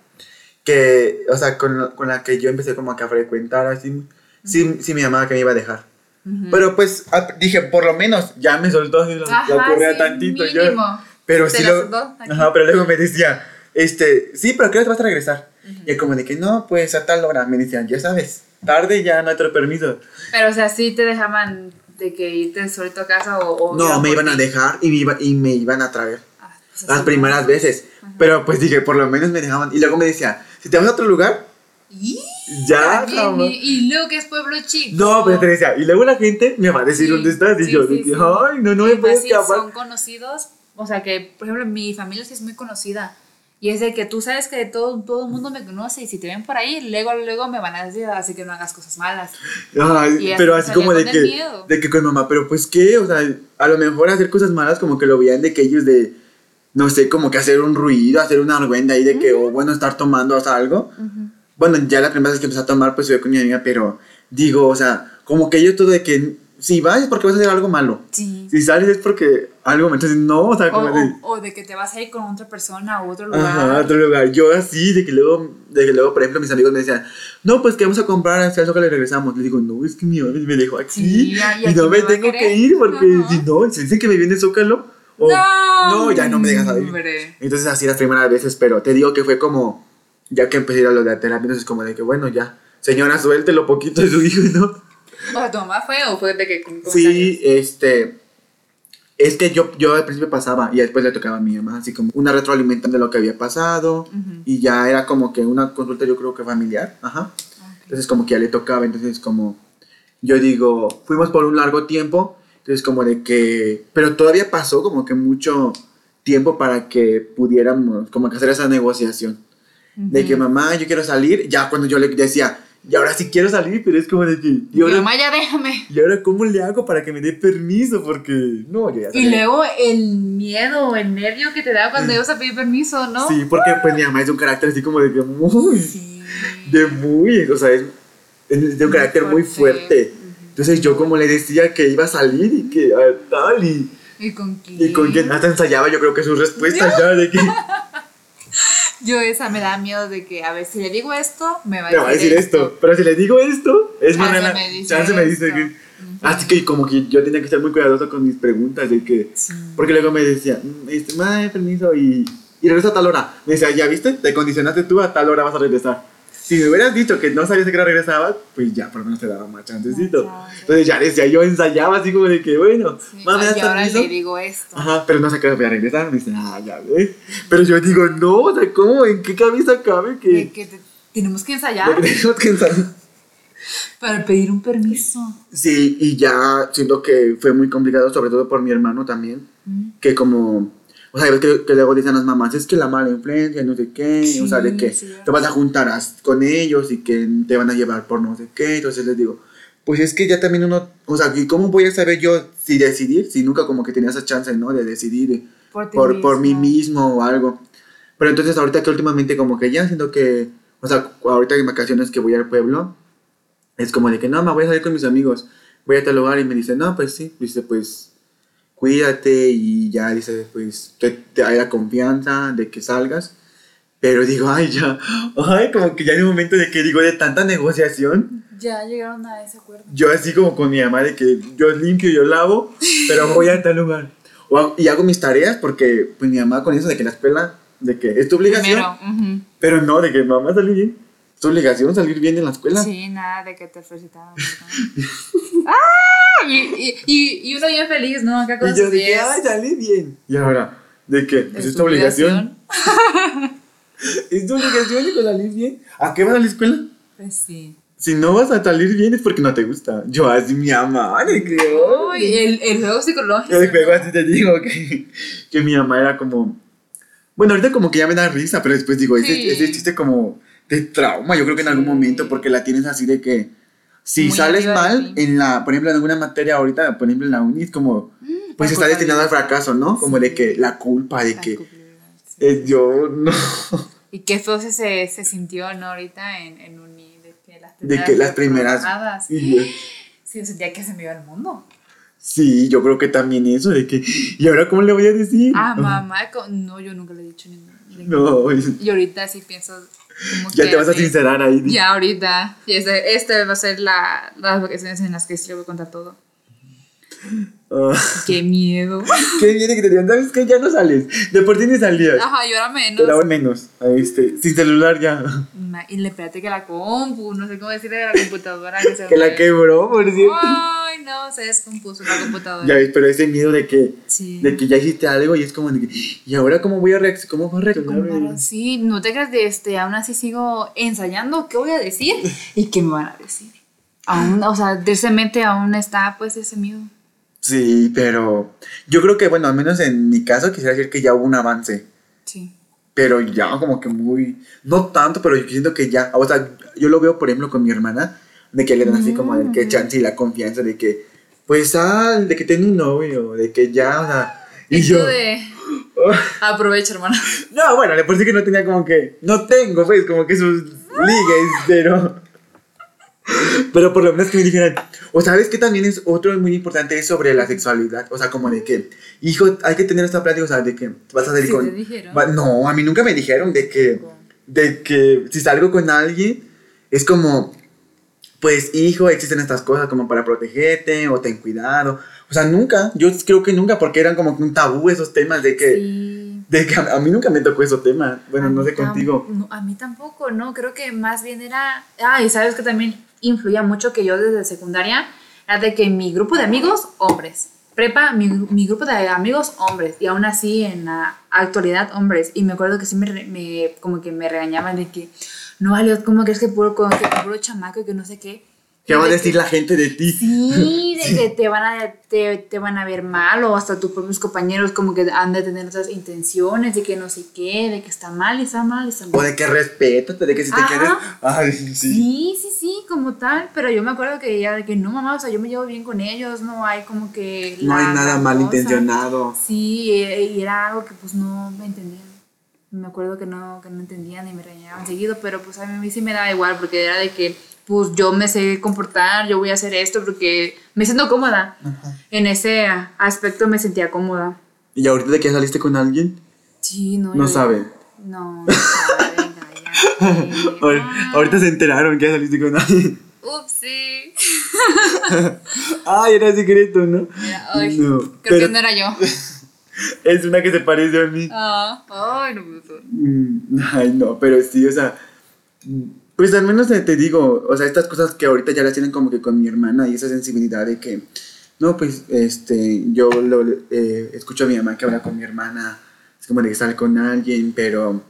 que, o sea, con, la- con la que yo empecé como que a frecuentar, así, sí, sí me llamaba que me iba a dejar. Pero pues ah, dije, por lo menos ya me soltó así la, la Ajá, correa sí, tantito. yo- pero sí lo, ajá, pero luego me decía, este, sí, pero ¿qué hora te vas a regresar? Y como de que no, pues a tal hora. Me decían, ya sabes, tarde ya no hay otro permiso. Pero, o sea, sí te dejaban de que irte solito a casa o... o No, me iban a dejar y me, iba, y me iban a traer. Ah, pues Las primeras ¿no? veces. Pero pues dije, por lo menos me dejaban. Y luego me decía, si te vas a otro lugar, Y, ya, y, y luego que es pueblo chico. No, pero te decía, y luego la gente me va a decir Sí, dónde estás. Y sí, yo, sí, sí. ay, no, no me puedes escapar. son conocidos, o sea que, por ejemplo, mi familia sí es muy conocida. Y es de que tú sabes que todo, todo el mundo me conoce y si te ven por ahí, luego, luego me van a decir, así que no hagas cosas malas. Ay, pero así como de que, miedo. de que con mamá, pero pues qué, o sea, a lo mejor hacer cosas malas como que lo veían de que ellos de, no sé, como que hacer un ruido, hacer una argüenda ahí de que, o bueno, estar tomando o sea, algo. Bueno, ya la primera vez que empecé a tomar, pues fui con mi amiga, pero digo, o sea, como que yo todo de que si vas es porque vas a hacer algo malo. Sí. Si sales es porque algo, entonces no, o sea, O, o, o de que te vas a ir con otra persona o otro lugar. Ajá, otro lugar. Yo así, de que luego, de que luego, por ejemplo, mis amigos me decían, no, pues que vamos a comprar hasta el Zócalo y regresamos. Le digo, no, es que mi mamá me dejó aquí Sí, y no no me a tengo que ir porque Ajá. si no, si dicen que me viene Zócalo, o no, ya no me dejas salir. Entonces así las primeras veces, pero te digo que fue como, ya que empecé a ir a lo de la terapia, entonces como de que, bueno, ya, señora, suéltelo poquito de su hijo, <laughs> ¿no? O sea, ¿tu mamá fue o fue de que Sí, este. Es que yo, yo al principio pasaba y después le tocaba a mi mamá, así como una retroalimentación de lo que había pasado. Y ya era como que una consulta, yo creo que familiar. Ajá. Entonces, como que ya le tocaba. Entonces, como. Yo digo, fuimos por un largo tiempo. Entonces, como de que. Pero todavía pasó como que mucho tiempo para que pudiéramos, como que hacer esa negociación. De que mamá, yo quiero salir. Ya cuando yo le decía, y ahora sí quiero salir, pero es como de que. Y ahora mamá ya déjame. ¿Y ahora cómo le hago para que me dé permiso? Porque no, yo ya Y sabía. luego el miedo, el nervio que te da cuando ibas a pedir permiso, ¿no? Sí, porque pues mi mamá es de un carácter así como de que muy, Sí. de muy, o sea, es, es de un Muy carácter muy fuerte. Entonces yo como le decía que iba a salir y que ah, tal y, ¿Y con quién? y con quien hasta ensayaba yo creo que sus respuestas <laughs> ya de que Yo esa me da miedo de que, a ver, si le digo esto, me va a me va a decir esto. Pero si le digo esto, es más Chance gana- me dice chance me dice. Así que como que yo tenía que ser muy cuidadoso con mis preguntas de que... Sí. Porque luego me decía, "Mm, este, madre, permiso, y, y regresa a tal hora. Me decía, ¿ya viste? Te condicionaste tú, a tal hora vas a regresar. Si me hubieras dicho que no sabías qué hora regresabas, pues ya, por lo menos te daba más chancecito. Más chance. Entonces ya decía, yo ensayaba así como de que, bueno, Sí. mamá, ¿me das y ahora permiso? le digo esto. Ajá, pero no sé qué voy a regresar. Me dice, ah, ya ves. Pero yo digo, no, o sea, ¿cómo? ¿En qué cabeza cabe que, que te- tenemos que ensayar que tenemos que ensayar? para pedir un permiso. Sí, y ya siento que fue muy complicado, sobre todo por mi hermano también. Mm. que como, o sea, que, que luego dicen las mamás, es que la mala influencia, no sé qué, Sí, o sea, de que sí. te vas a juntar con ellos y que te van a llevar por no sé qué, entonces les digo, pues es que ya también uno, o sea, ¿y ¿cómo voy a saber yo si decidir? Si nunca como que tenía esa chance, ¿no? De decidir Por, ti por, por mí mismo. o algo. Pero entonces ahorita que últimamente como que ya siento que, o sea, ahorita en vacaciones que voy al pueblo, es como de que no, me voy a salir con mis amigos, voy a tal lugar y me dice, no, pues sí, dice, pues cuídate y ya dice, pues te, te hay la confianza de que salgas. Pero digo, <laughs> ay, ya, ay, como que ya en un momento de que digo, de tanta negociación, Ya llegaron a ese acuerdo. yo así como con mi mamá de que yo limpio, yo lavo, pero voy a tal lugar. O y hago mis tareas porque pues mi mamá con eso de que la escuela, de que es tu obligación, Primero. ujú. pero no, de que mamá salir bien. Es tu obligación salir bien en la escuela. Sí, nada de que te felicitaban. <laughs> ¡Ah! Y, y, y, uno bien feliz, ¿no? Acá con Y yo diez. ay, salí bien. Y ahora, de que, pues Es tu tu obligación. <laughs> Es tu obligación de salir bien. ¿A qué vas a la escuela? Pues sí. Si no vas a salir bien es porque no te gusta. Yo así mi mamá, le creo. Uy, el, el juego psicológico. El juego así te digo que, que mi mamá era como. Bueno, ahorita como que ya me da risa, pero después digo, ese, Sí. ese chiste como de trauma, yo creo que en algún momento, porque la tienes así de que si Muy sales mal en la, por ejemplo, en alguna materia ahorita, por ejemplo, en la uni, es como, pues la está destinado al fracaso, ¿no? Como de que la culpa de La que sí. eh, yo no. Y qué feo se, se, sintió, ¿no? Ahorita en, en uni, de que las De que las primeras. Sí, yo sentía que se me iba el mundo. Sí, yo creo que también eso de que, ¿y ahora cómo le voy a decir? Ah, mamá, no, yo nunca le he dicho ningún. No, es- Y ahorita sí pienso como ya que te vas a sincerar ahí. Ya ahorita. Y este, este va a ser la, las vacaciones en las que sí le voy a contar todo. <laughs> Qué miedo. <laughs> qué viene que te digan, ¿sabes qué? Ya no sales. De por ti ni salías. Ajá, y ahora menos. Ahora menos. Este, sin celular ya. Y le espérate que la compu, no sé cómo decirle a la computadora que <laughs> se Que la quebró, por cierto. Ay, no, se descompuso la computadora. Ya ves, pero ese miedo de que, Sí. de que ya hiciste algo y es como de que, ¿y ahora cómo voy a reaccionar? ¿Cómo voy a reaccionar? Sí, no te creas de este, aún así sigo ensayando qué voy a decir y qué me van a decir. Aún, o sea, de ese mente aún está pues ese miedo. Sí, pero yo creo que, bueno, al menos en mi caso quisiera decir que ya hubo un avance. Sí. Pero ya como que muy, no tanto, pero yo siento que ya, o sea, yo lo veo, por ejemplo, con mi hermana, de que le dan así como de que chance y la confianza de que, pues sal, de que tiene un novio, de que ya, o sea, y, Y, yo, de <laughs> aprovecha, hermana. no, bueno, por sí que no tenía como que, no tengo, pues, como que sus ligues, pero, pero por lo menos que me dijeran, o sabes que también es otro muy importante es sobre la sexualidad, o sea, como de que, hijo, hay que tener esta plática, o sea, de que vas a salir Sí con... te dijeron. Va- No, a mí nunca me dijeron de que, de que si salgo con alguien, es como, pues hijo, existen estas cosas como para protegerte o ten cuidado. O sea, nunca, yo creo que nunca, porque eran como un tabú esos temas de que, Sí. de que a, a mí nunca me tocó esos temas. Bueno, A no sé contigo. no, a mí tampoco, no, creo que más bien era... Ah, y sabes que también influía mucho que yo desde secundaria era de que mi grupo de amigos, hombres. Prepa, mi, mi grupo de amigos, hombres. Y aún así, en la actualidad, hombres. Y me acuerdo que sí me, me como que me regañaban de que, no, Aliot, ¿cómo crees que puro, que puro chamaco y que no sé qué? ¿Qué va a De decir que- la gente de ti? Sí, de <laughs> que te van a, te, te van a ver mal o hasta tus propios compañeros como que han de tener otras intenciones de que no sé qué, de que está mal está mal está O mal. de que respétate, de que si te Ajá. quieres... Ay, sí. Sí, sí, sí, como tal, pero yo me acuerdo que ya de que no, mamá, o sea, yo me llevo bien con ellos, no hay como que... No hay nada malintencionado. Sí, y era algo que pues no me entendían. Me acuerdo que no, que no entendían y me regañaban seguido, pero pues a mí sí me daba igual porque era de que pues yo me sé comportar, yo voy a hacer esto porque me siento cómoda. En ese aspecto me sentía cómoda. ¿Y ahorita de que saliste con alguien? Sí, no. No yo- saben. No, no saben. Ahor- <laughs> Ah, Ahorita se enteraron que ya saliste con alguien. Upsi. <laughs> Ay, era secreto, ¿no? Ay, No, creo pero- que no era yo. <laughs> Es una que se parece a mí. Ah, ay, no me. Mm, Ay, no, pero sí, o sea, pues al menos te, te digo, o sea, estas cosas que ahorita ya las tienen como que con mi hermana y esa sensibilidad de que, no, pues, este, yo lo, eh, escucho a mi mamá que habla con mi hermana, es como de sale con alguien, pero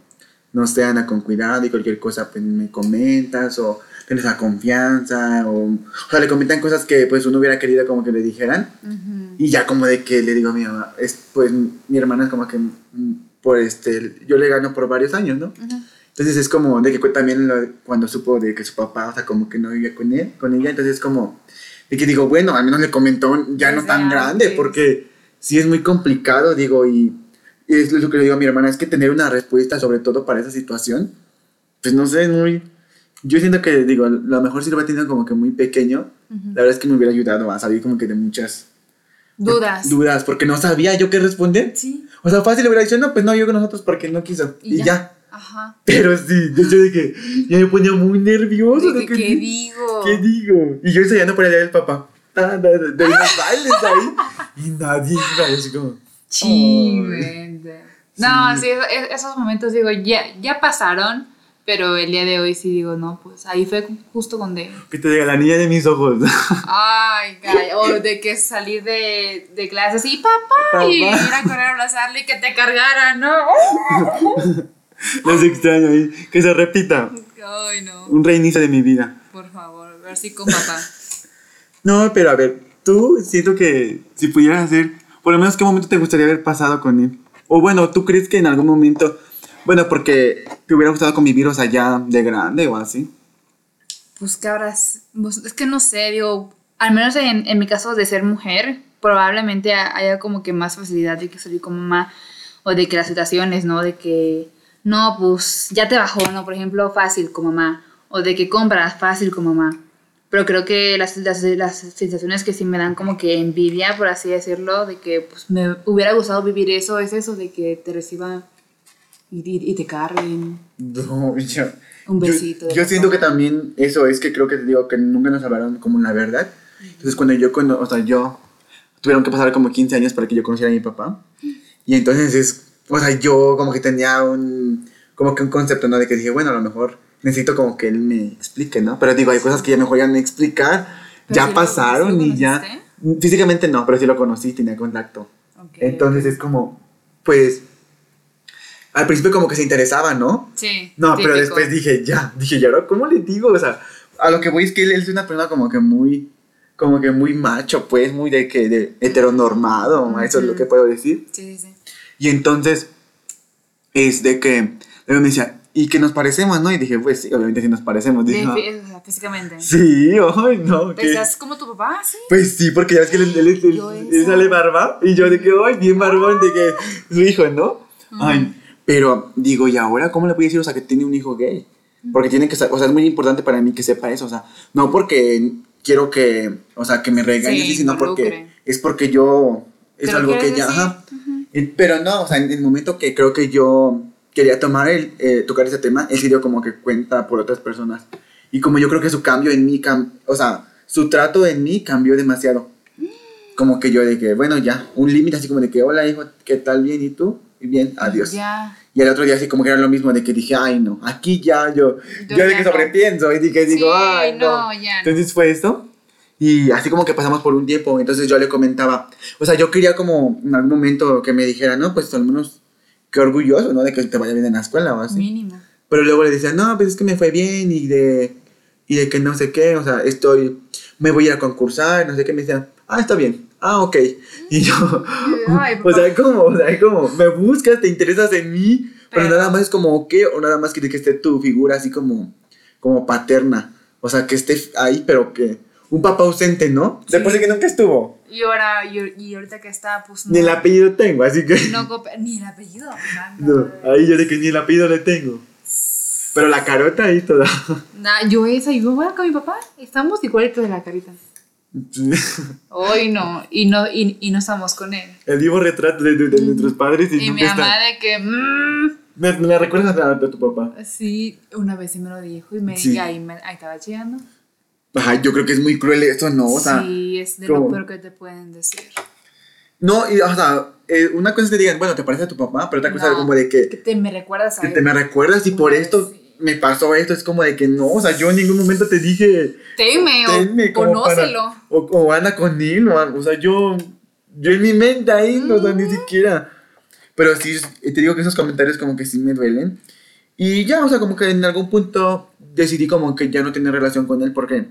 no sé, anda con cuidado y cualquier cosa, pues me comentas o tienes la confianza o, o sea, le comentan cosas que pues uno hubiera querido como que le dijeran. Ujú. Y ya como de que le digo a mi mamá, es, pues mi hermana es como que mm, por este, yo le gano por varios años, ¿no? Ujú. Entonces es como de que también lo- cuando supo de que su papá, o sea, como que no vivía con él, con ella, entonces es como de que digo, bueno, al menos le comentó ya no tan grande, porque sí es muy complicado, digo, y, y es lo que le digo a mi hermana, es que tener una respuesta sobre todo para esa situación, pues no sé, es muy... Yo siento que, digo, a lo mejor si lo hubiera tenido como que muy pequeño, Ujú. la verdad es que me hubiera ayudado a salir como que de muchas Dudas. dudas, porque no sabía yo qué responder. Sí. O sea, fácil le hubiera dicho, no, pues no, yo con nosotros porque no quiso. Y, Y ya. ya. Ajá. Pero sí, de hecho de que ya me ponía muy nervioso. De de que, ¿Qué digo? ¿Qué digo? Y yo ensayando por allá del papá. Ta, De, de los bailes ahí. Y nadie iba, así como. Chingüente. No, sí, es- es- esos momentos digo, ya, ya pasaron, pero el día de hoy sí digo, no, pues ahí fue justo donde, Que te diga la niña de mis ojos. <laughs> ay, caray, o de que salir de, de clases y papá, y ir Papá. a correr a abrazarle y que te cargara, ¿no? <laughs> <laughs> Los extraño ahí. Que se repita. Ay, no. Un reinicio de mi vida. Por favor, a ver si con papá. <laughs> No, pero a ver, tú siento que si pudieras hacer, por lo menos, ¿qué momento te gustaría haber pasado con él? O bueno, ¿tú crees que en algún momento, bueno, porque te hubiera gustado convivir, o sea, ya de grande o así? Pues que ahora, es pues, es que no sé, digo, al menos en, en mi caso de ser mujer, probablemente ha- haya como que más facilidad de que salir con mamá o de que las situaciones, ¿no? De que, no, pues ya te bajó, ¿no? Por ejemplo, fácil con mamá o de que compras fácil con mamá. Pero creo que las, las, las sensaciones que sí me dan como que envidia, por así decirlo, de que pues, me hubiera gustado vivir eso, es eso, de que te reciban y, y- y te carguen. <laughs> No, yo, Un yo- besito Yo, papá. siento que también eso es que creo que te digo que nunca nos hablaron como la verdad. Entonces cuando yo, cuando, o sea, yo tuvieron que pasar como 15 años para que yo conociera a mi papá. Y entonces es, o sea, yo como que tenía un, como que un concepto, ¿no? De que dije, bueno, a lo mejor necesito como que él me explique, ¿no? Pero digo, hay cosas que ya mejor ya no explicar, Pero ya lo- pasaron lo y ya... Físicamente no, pero sí lo conocí, tenía contacto. Ok. Entonces es como, pues, al principio como que se interesaba, ¿no? Sí. No, pero después dije, ya, dije, ¿y ahora cómo le digo? O sea, a lo que voy es que él, él es una persona como que muy, como que muy macho, pues, muy de que, de heteronormado, eso es lo que puedo decir. Sí, sí, sí. Y entonces, es de que, luego me decía, ¿y que nos parecemos, no? Y dije, pues sí, obviamente sí nos parecemos. Dije, "Ah, fí- o sea, físicamente. sí, ay, no. ¿Pensás como tu papá? Sí. Pues sí, porque ya ves que él, él- él- Yo él eso. sale barba y yo de que, ay, bien barbón, de que su hijo, ¿no? Ay, pero digo, ¿y ahora cómo le voy a decir, o sea, que tiene un hijo gay? Porque tiene que sa- o sea, es muy importante para mí que sepa eso, o sea, no porque quiero que, o sea, que me regañe, Sí, sino porque es porque yo, es ¿Te lo algo que ya, ajá. Y- Pero no, o sea, en el momento que creo que yo quería tomar el, eh, tocar ese tema, él se dio como que cuenta por otras personas. Y como yo creo que su cambio en mí, cam- o sea, su trato en mí cambió demasiado. Como que yo de que, bueno, ya, un límite así como de que, hola hijo, ¿qué tal? Bien, ¿y tú? Y bien, adiós. Ya. Y el otro día así como que era lo mismo de que dije, ay no, aquí ya yo, Yo yo de que no. sobrepienso y dije, digo, Sí, ay no. no, ya. Entonces fue esto. Y así como que pasamos por un tiempo, entonces yo le comentaba, o sea, yo quería como en algún momento que me dijera, no, pues al menos qué orgulloso, ¿no? De que te vaya bien en la escuela o así. Mínimo. Pero luego le decía, no, pues es que me fue bien y de, y de que no sé qué, o sea, estoy, me voy a ir a concursar, no sé qué, me decían, ah, está bien, ah, ok. Y yo, <laughs> Ay, <laughs> o sea, como, o sea, como, me buscas, te interesas en mí, pero, Pero- nada más es como, ¿qué? O nada más que, que esté tu figura así como, como paterna, o sea, que esté ahí, pero que, un papá ausente, ¿no? Sí. Después de que nunca estuvo, Y ahora, y, y ahorita que está, pues no. ni el apellido tengo, así que, no ni el apellido. no, ahí yo de que ni el apellido le tengo. Pero la carota ahí toda. Nah, yo esa, yo voy con mi papá. Estamos igualitos de la carita. Hoy no. Y no, y, y no estamos con él. El vivo retrato de, de- de nuestros padres y, Y mi mamá está. de que. mmm, Me, me la recuerdas a, a tu papá. sí, una vez sí me lo dijo y me Sí. y ahí, me, ahí estaba chillando. Ay, yo creo que es muy cruel eso, ¿no? O sea, sí, es de ¿cómo? lo peor que te pueden decir. no, y, o sea, eh, una cosa es que digan, bueno, te parece a tu papá, pero otra cosa No, es como de que, Que te me recuerdas a que él. te me recuerdas y por esto sí. me pasó esto. Es como de que no, o sea, yo en ningún momento te dije, Teme o como para- conócelo. o, o anda con él, o, o sea, yo, yo en mi mente ahí, no, o sea, Mm. ni siquiera. Pero sí, te digo que esos comentarios como que sí me duelen. Y ya, o sea, como que en algún punto decidí como que ya no tener relación con él porque,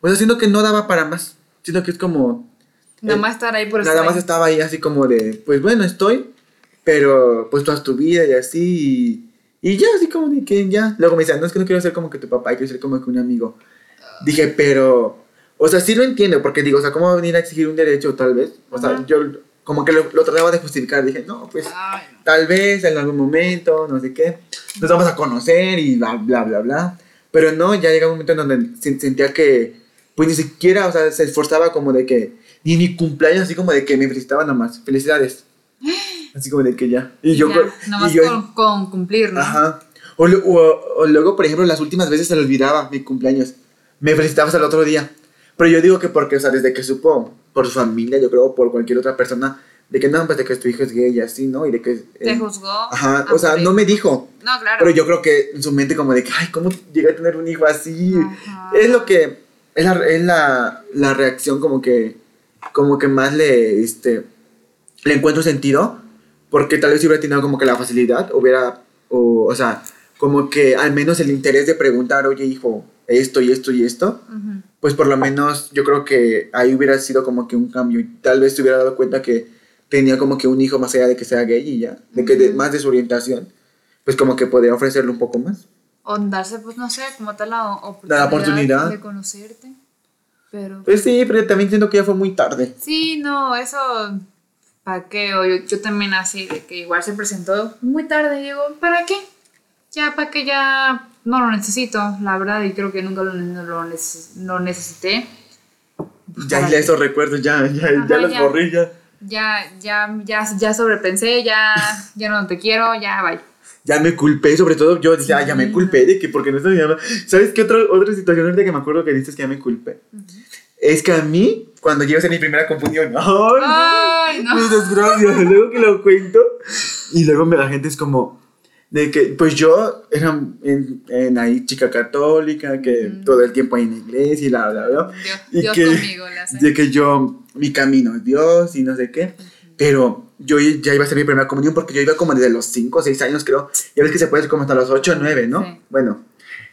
o sea, siento que no daba para más. Siento que es como, Nada eh, más estar ahí por nada estar más ahí. estaba ahí así como de, pues bueno, estoy, pero pues toda tu vida y así. Y, y ya, así como de que ya. Luego me decían, no es que no quiero ser como que tu papá, quiero ser como que un amigo. Dije, pero, o sea, sí lo entiendo, porque digo, o sea, ¿cómo va a venir a exigir un derecho tal vez? O sea, yo como que lo, lo trataba de justificar, dije, no, pues Ay, no. tal vez en algún momento, no sé qué, nos vamos a conocer y bla, bla, bla, bla. Pero no, ya llega un momento en donde se- sentía que, pues ni siquiera, o sea, se esforzaba como de que, ni mi cumpleaños, así como de que me felicitaba nomás, felicidades. <gasps> Así como de que ya. Y yo, Ya, y nomás yo- con, con cumplir, ¿no? Ajá. O, o- o luego, por ejemplo, las últimas veces se le olvidaba mi cumpleaños. Me felicitaba hasta el otro día. Pero yo digo que porque, o sea, desde que supo, por su familia, yo creo, por cualquier otra persona, de que no, pues de que tu hijo es gay y así, ¿no? Y de que... Te eh, juzgó. Ajá, o sea, no me dijo. No, claro. Pero yo creo que en su mente como de que, ay, ¿cómo llegué a tener un hijo así? Ajá. Es lo que, es, la, es la, la reacción como que, como que más le, este, le encuentro sentido, porque tal vez si hubiera tenido como que la facilidad, hubiera, o, o sea, como que al menos el interés de preguntar, oye hijo, esto y esto y esto, Ujú. pues por lo menos yo creo que ahí hubiera sido como que un cambio. y Tal vez te hubiera dado cuenta que tenía como que un hijo más allá de que sea gay y ya, de que de- más de su orientación, pues como que podría ofrecerle un poco más. O darse, pues no sé, como tal la oportunidad. de conocerte. Pero. Pues sí, pero también siento que ya fue muy tarde. Sí, no, eso. ¿Para qué? O yo, yo también así, de que igual se presentó muy tarde. Y digo, ¿para qué? Ya, ¿para qué? Ya no lo necesito, la verdad, y creo que nunca lo, lo, neces- lo necesité. Ya, ¿Para ya qué? esos recuerdos, ya, ya, Ajá, ya los ya. borré, ya. Ya, ya, ya, ya sobrepensé, ya, <laughs> ya no te quiero, ya, bye. Ya me culpé, sobre todo yo dije, ah, ya me Sí. culpé de que porque no llamando. ¿Sabes qué otra, otra situación ahorita que me acuerdo que dices que ya me culpé? Es que a mí, cuando llego a mi primera confusión, ¡ay! Ay, no. Mi desgracia, <laughs> luego que lo cuento. Y luego la gente es como, de que, pues yo era en, en ahí chica católica, que Ujú. todo el tiempo ahí en iglesia y la, bla, bla. Dios, Y Dios que- conmigo, la sé. De que yo, mi camino es Dios y no sé qué. Pero yo ya iba a hacer mi primera comunión porque yo iba como desde los 5 o 6 años, creo. Ya ves que se puede hacer como hasta los 8 o 9, ¿no? Sí. Bueno,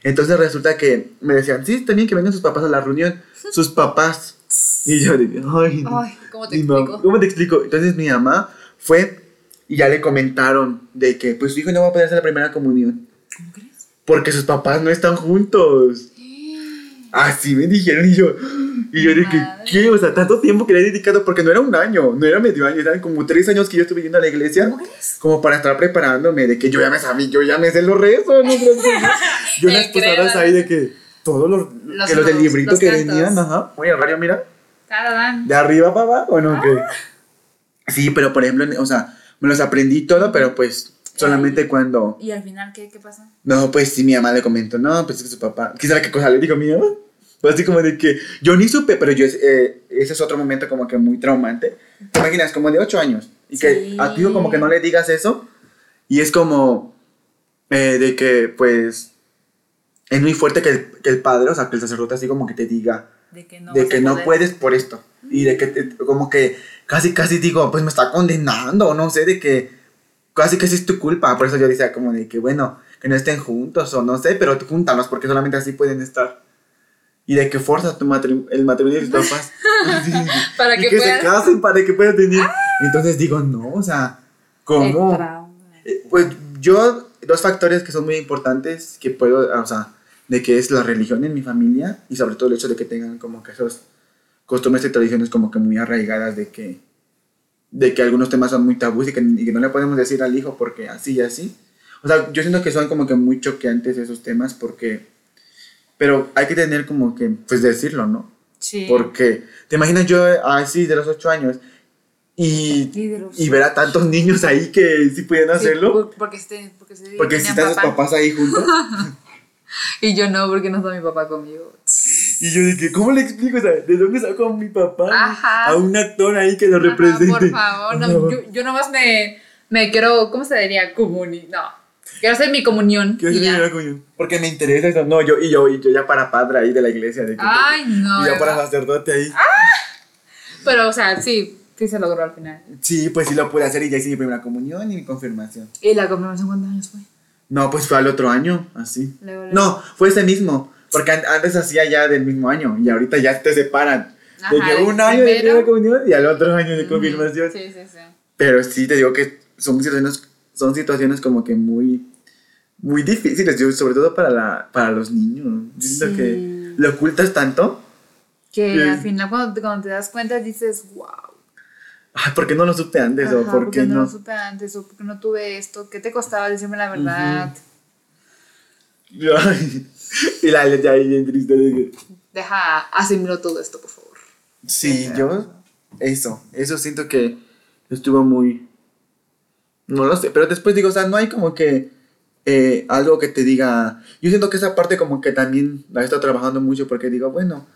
entonces resulta que me decían, sí, también que vengan sus papás a la reunión. Sus papás. Y yo dije, ay. Ay, ¿cómo te explico? ¿Cómo te explico? Entonces mi mamá fue y ya le comentaron de que pues su hijo no va a poder hacer la primera comunión ¿Cómo crees? porque sus papás no están juntos. Así me dijeron y yo, y yo dije. ¿qué? O sea, tanto tiempo que le he dedicado, porque no era un año, no era medio año, eran como tres años que yo estuve yendo a la iglesia, como para estar preparándome, de que yo ya me sabía, yo ya me sé los rezos, ¿no? Yo unas <laughs> posadas ahí de que todos los, Los- que los del librito los que cantos. venían, ajá, oye, radio, mira, de arriba para abajo, ¿no? Ah. Sí, pero por ejemplo, o sea, me los aprendí todo, pero pues solamente cuando... ¿Y al final qué, qué pasa? No, pues sí, mi mamá le comentó, no, pues es que su papá, ¿qué sabe qué cosa le dijo a mi mamá? Pues así como de que yo ni supe, pero yo, eh, ese es otro momento como que muy traumante. ¿Te imaginas? Como de 8 años. Y que Sí. a ti como que no le digas eso. Y es como eh, de que, pues, es muy fuerte que el, que el padre, o sea, que el sacerdote así como que te diga De que no, de que no puedes por esto. Y de que te- como que casi, casi digo, pues me está condenando, no sé, de que casi casi es tu culpa. Por eso yo decía como de que, bueno, que no estén juntos o no sé, pero júntanos porque solamente así pueden estar. Y de que fuerza tu matrim- el matrimonio de tus <laughs> papás. <laughs> Para y que que se puedas- casen para que puedan tener. Entonces digo, no, o sea, ¿cómo? Eh, Pues yo, dos factores que son muy importantes que puedo, o sea, de que es la religión en mi familia y sobre todo el hecho de que tengan como que esos costumbres y tradiciones como que muy arraigadas de que, de que algunos temas son muy tabús y que, y que no le podemos decir al hijo porque así y así. O sea, yo siento que son como que muy choqueantes esos temas porque, pero hay que tener como que, pues decirlo, ¿no? Sí. Porque, ¿te imaginas yo así de los ocho años y, Y ver a tantos niños ahí que sí pueden Sí, hacerlo? por- porque, este, porque, se Porque si están sus papá. papás ahí juntos. <laughs> Y yo no, porque no está mi papá conmigo. <laughs> Y yo dije, ¿cómo le explico? O sea, ¿de dónde saco a mi papá? Ajá. A un actor ahí que lo Ajá, represente. por favor, no, yo, yo nomás me, me quiero, ¿cómo se diría? Comuni no, quiero hacer mi comunión. ¿Qué y hacer mi coño? Porque me interesa eso. No, yo y yo, y yo ya para padre ahí de la iglesia. De que- Ay, no. y ya para sacerdote ahí. Pero, o sea, sí, sí se logró al final. Sí, pues sí lo pude hacer y ya hice mi primera comunión y mi confirmación. ¿Y la confirmación cuántos años fue? No, pues fue al otro año, así. Luego, luego. No, fue ese mismo. Porque an- antes hacía ya del mismo año y ahorita ya te separan. de Ajá, que el un año de primero. primera comunión y al otro año de confirmación. Sí, sí, sí. Pero sí te digo que son situaciones, son situaciones como que muy, muy difíciles, yo, sobre todo para, la, para los niños. Siento Sí. que lo ocultas tanto. Que Sí. al final cuando, te- cuando te das cuenta dices, wow. Ay, ¿por qué no lo supe antes? Ajá, ¿O por porque qué no no? lo supe antes? ¿O porque no tuve esto? ¿Qué te costaba decirme la verdad? Ay, <laughs> y la leche ahí bien triste. Deja, asimilo todo esto, por favor. Sí, yo, eso, eso siento que estuvo muy... No lo sé, pero después digo, o sea, no hay como que eh, algo que te diga... Yo siento que esa parte como que también la he estado trabajando mucho porque digo, bueno,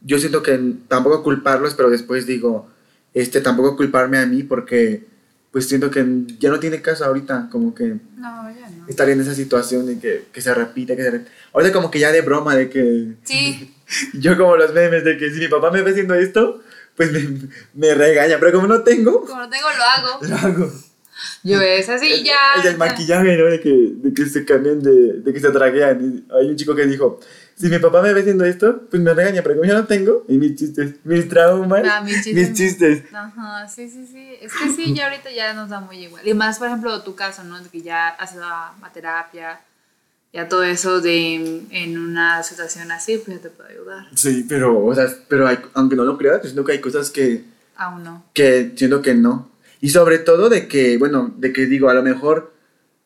yo siento que tampoco culparlos, pero después digo, este, tampoco culparme a mí porque pues siento que ya no tiene caso ahorita, como que No, ya no. estar en esa situación de que, que se repite, que se repite. Ahorita como que ya de broma de que... Sí, <laughs> Yo como los memes de que si mi papá me ve haciendo esto, pues me, me regaña, pero como no tengo, como lo tengo, lo hago. <laughs> lo hago. Yo es así El, ya. el ya. maquillaje, ¿no? De que, de que se cambian de, de que se traguean. Hay un chico que dijo, si mi papá me ve haciendo esto, pues me regaña, pero como yo no tengo, y mis chistes, mis traumas, Ah, mis chistes mis chistes. Ajá, sí, sí, sí. Es que sí, ya ahorita ya nos da muy igual. Y más, por ejemplo, tu caso, ¿no? De que ya has ido a a terapia, ya todo eso de en una situación así, pues ya te puede ayudar. Sí, pero, o sea, pero hay- aunque no lo creas, pues siento que hay cosas que, Aún no. que siento que no. Y sobre todo de que, bueno, de que digo, a lo mejor,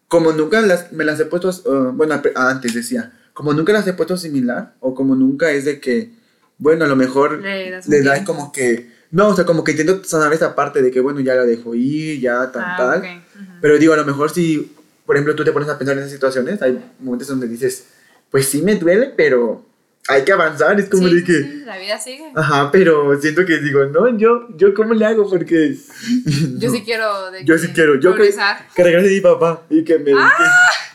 como nunca las, me las he puesto, uh, bueno, antes decía, como nunca las he puesto similar, o como nunca es de que, bueno, a lo mejor Le das le da tiempo. como que, no, o sea, como que intento sanar esa parte de que, bueno, ya la dejo ir, ya tal, Ah, tal. ok. Ujú. Pero digo, a lo mejor si, por ejemplo, tú te pones a pensar en esas situaciones, hay momentos donde dices, pues sí me duele, pero hay que avanzar, es como Sí, de que... sí, la vida sigue. Ajá, pero siento que digo, no, yo, yo cómo le hago porque... Yo <laughs> no. sí quiero. De Yo que sí quiero, yo que, que regrese mi papá y que me, que-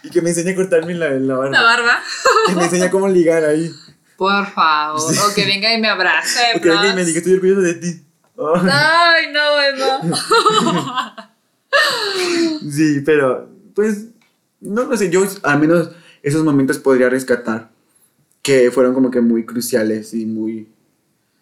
y que me enseñe a cortarme la, la barba. La barba. Que me enseñe cómo ligar ahí. Por favor. Sí. O que venga y me abrace. O que venga y me diga, estoy orgulloso de ti. Ay, Ay, no, Emma. <laughs> sí, pero, pues, no lo sé, yo al menos esos momentos podría rescatar que fueron como que muy cruciales y muy...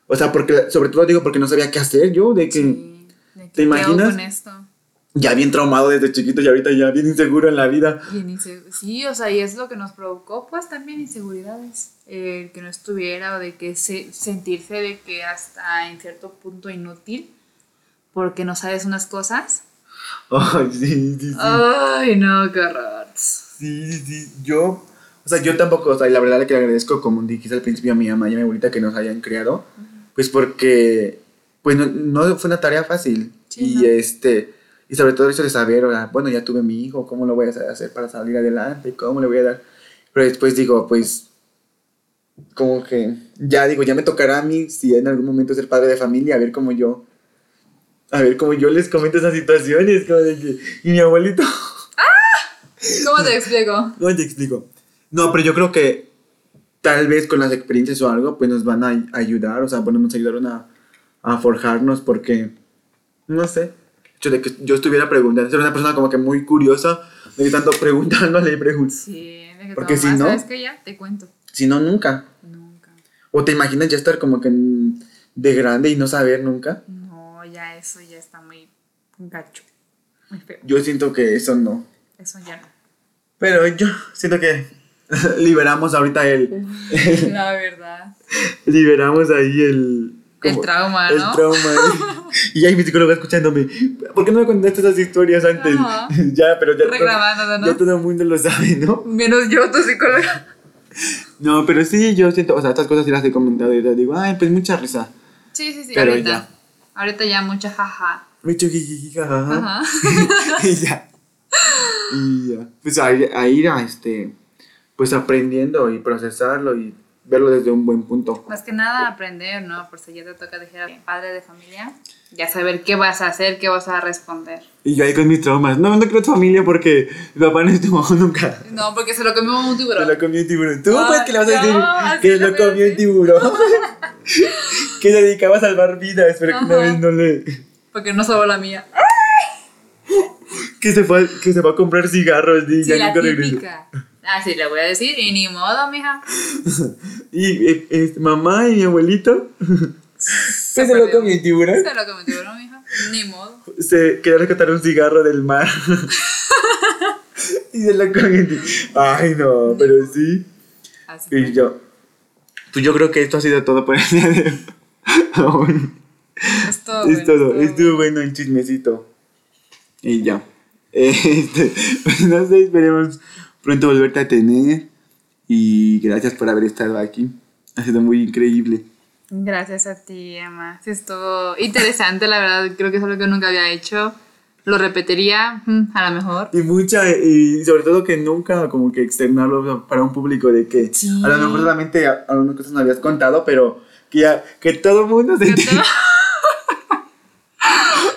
O sea, porque, sobre todo digo porque no sabía qué hacer yo, de que... Sí, de que ¿Te ¿qué hago imaginas? con esto? Ya bien traumado desde chiquito y ahorita ya bien inseguro en la vida. Bien inse- sí, o sea, y es lo que nos provocó, pues también inseguridades. El que no estuviera o de que se, sentirse de que hasta en cierto punto inútil porque no sabes unas cosas. Ay, sí, sí, sí. Ay, no, qué horror. Sí, sí, sí. Yo, o sea, yo tampoco, o sea, y la verdad es que le agradezco, como dijiste al principio a mi mamá y a mi abuelita que nos hayan criado, pues porque, pues no, no fue una tarea fácil. Sí, y no. este, y sobre todo eso de saber, o sea, bueno, ya tuve mi hijo, ¿cómo lo voy a hacer para salir adelante? ¿Cómo le voy a dar? Pero después digo, pues, como que, ya digo, ya me tocará a mí, si en algún momento ser padre de familia, a ver cómo yo, a ver cómo yo les comento esas situaciones, como de que, y mi abuelito... ¿Cómo te explico? <laughs> No te explico. No, pero yo creo que tal vez con las experiencias o algo, pues nos van a ay- ayudar, o sea, bueno, nos ayudaron a, a forjarnos porque, no sé, hecho de que yo estuviera preguntando, ser una persona como que muy curiosa, de que tanto preguntándole y preguntando. Sí, de que Porque si no- ¿Sabes qué? Ya te cuento. Si no, nunca. Nunca. O te imaginas ya estar como que de grande y no saber nunca. No, ya eso ya está muy gacho. Muy feo. Yo siento que eso no. Eso ya no. Pero yo siento que <laughs> liberamos ahorita el... La verdad. <laughs> liberamos ahí el... El trauma, El ¿no? trauma. <laughs> y ahí mi psicóloga escuchándome. ¿Por qué no me contaste esas historias antes? Ajá. <laughs> ya, pero ya, todo- ¿no? ya todo el mundo lo sabe, ¿no? Menos yo, tu psicóloga. <laughs> No, pero sí, yo siento, o sea, estas cosas sí las he comentado y te digo, ay, pues mucha risa. Sí, sí, sí. Pero ahorita. ya. Ahorita ya mucha jaja. Mucho jijiji, jajaja. Ajá. y ya. Y ya. Pues a ir, a ir a este, pues aprendiendo y procesarlo y verlo desde un buen punto. Más que nada aprender, ¿no? Por si ya te toca dejar padre de familia, ya saber qué vas a hacer, qué vas a responder. Y yo ahí con mis traumas. No, no creo tu familia porque mi papá no estuvo nunca. No, porque se lo comió un Se tiburón. lo comió un tiburón. ¿Tú Ay, pues qué le vas a decir? no, que lo a comió un tiburón. <laughs> que se dedicaba a salvar vidas, pero que una vez no le... Porque no salvó la mía. Que se fue, que se va a comprar cigarros y Sí, ya la nunca regresó. típica. Ah, sí, le voy a decir, y ni modo, mija. <laughs> Y eh, este, mamá y mi abuelito... <laughs> que se lo comió un tiburón. Se lo comió tiburón, mija. Ni modo. Se quería rescatar un cigarro del mar. <laughs> y se lo comió un tiburón. Ay, no, pero sí. Así Y fue. yo... Pues yo creo que esto ha sido todo por el día de hoy. Es todo. Es bueno, todo, todo estuvo bueno el chismecito. Y ya. Este, pues no sé, esperemos pronto volverte a tener. Y gracias por haber estado aquí. Ha sido muy increíble. Gracias a ti, Emma. Sí, estuvo interesante, la verdad. Creo que es algo que nunca había hecho. Lo repetiría, mm, a lo mejor. Y mucha, y sobre todo que nunca como que externarlo para un público de que Sí. a lo mejor solamente a- algunas cosas no habías contado, pero que ya, que todo el mundo se.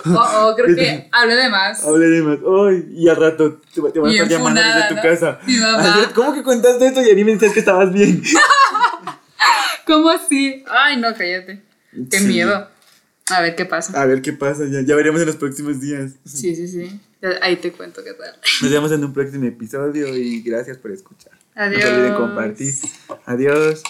Oh, oh, creo que <laughs> hablé de más. Hable de más. Ay, y al rato te, te van a estar llamando desde tu ¿no? casa. Mi mamá. Ayer, ¿Cómo que contaste esto? Y a mí me decías que estabas bien. <laughs> ¿Cómo así? Ay, no, cállate. Qué Sí. miedo. A ver qué pasa. A ver qué pasa, ya, ya veremos en los próximos días. Sí, sí, sí. Ahí te cuento qué tal. Nos vemos en un próximo episodio y gracias por escuchar. Adiós. No olviden compartir. Adiós.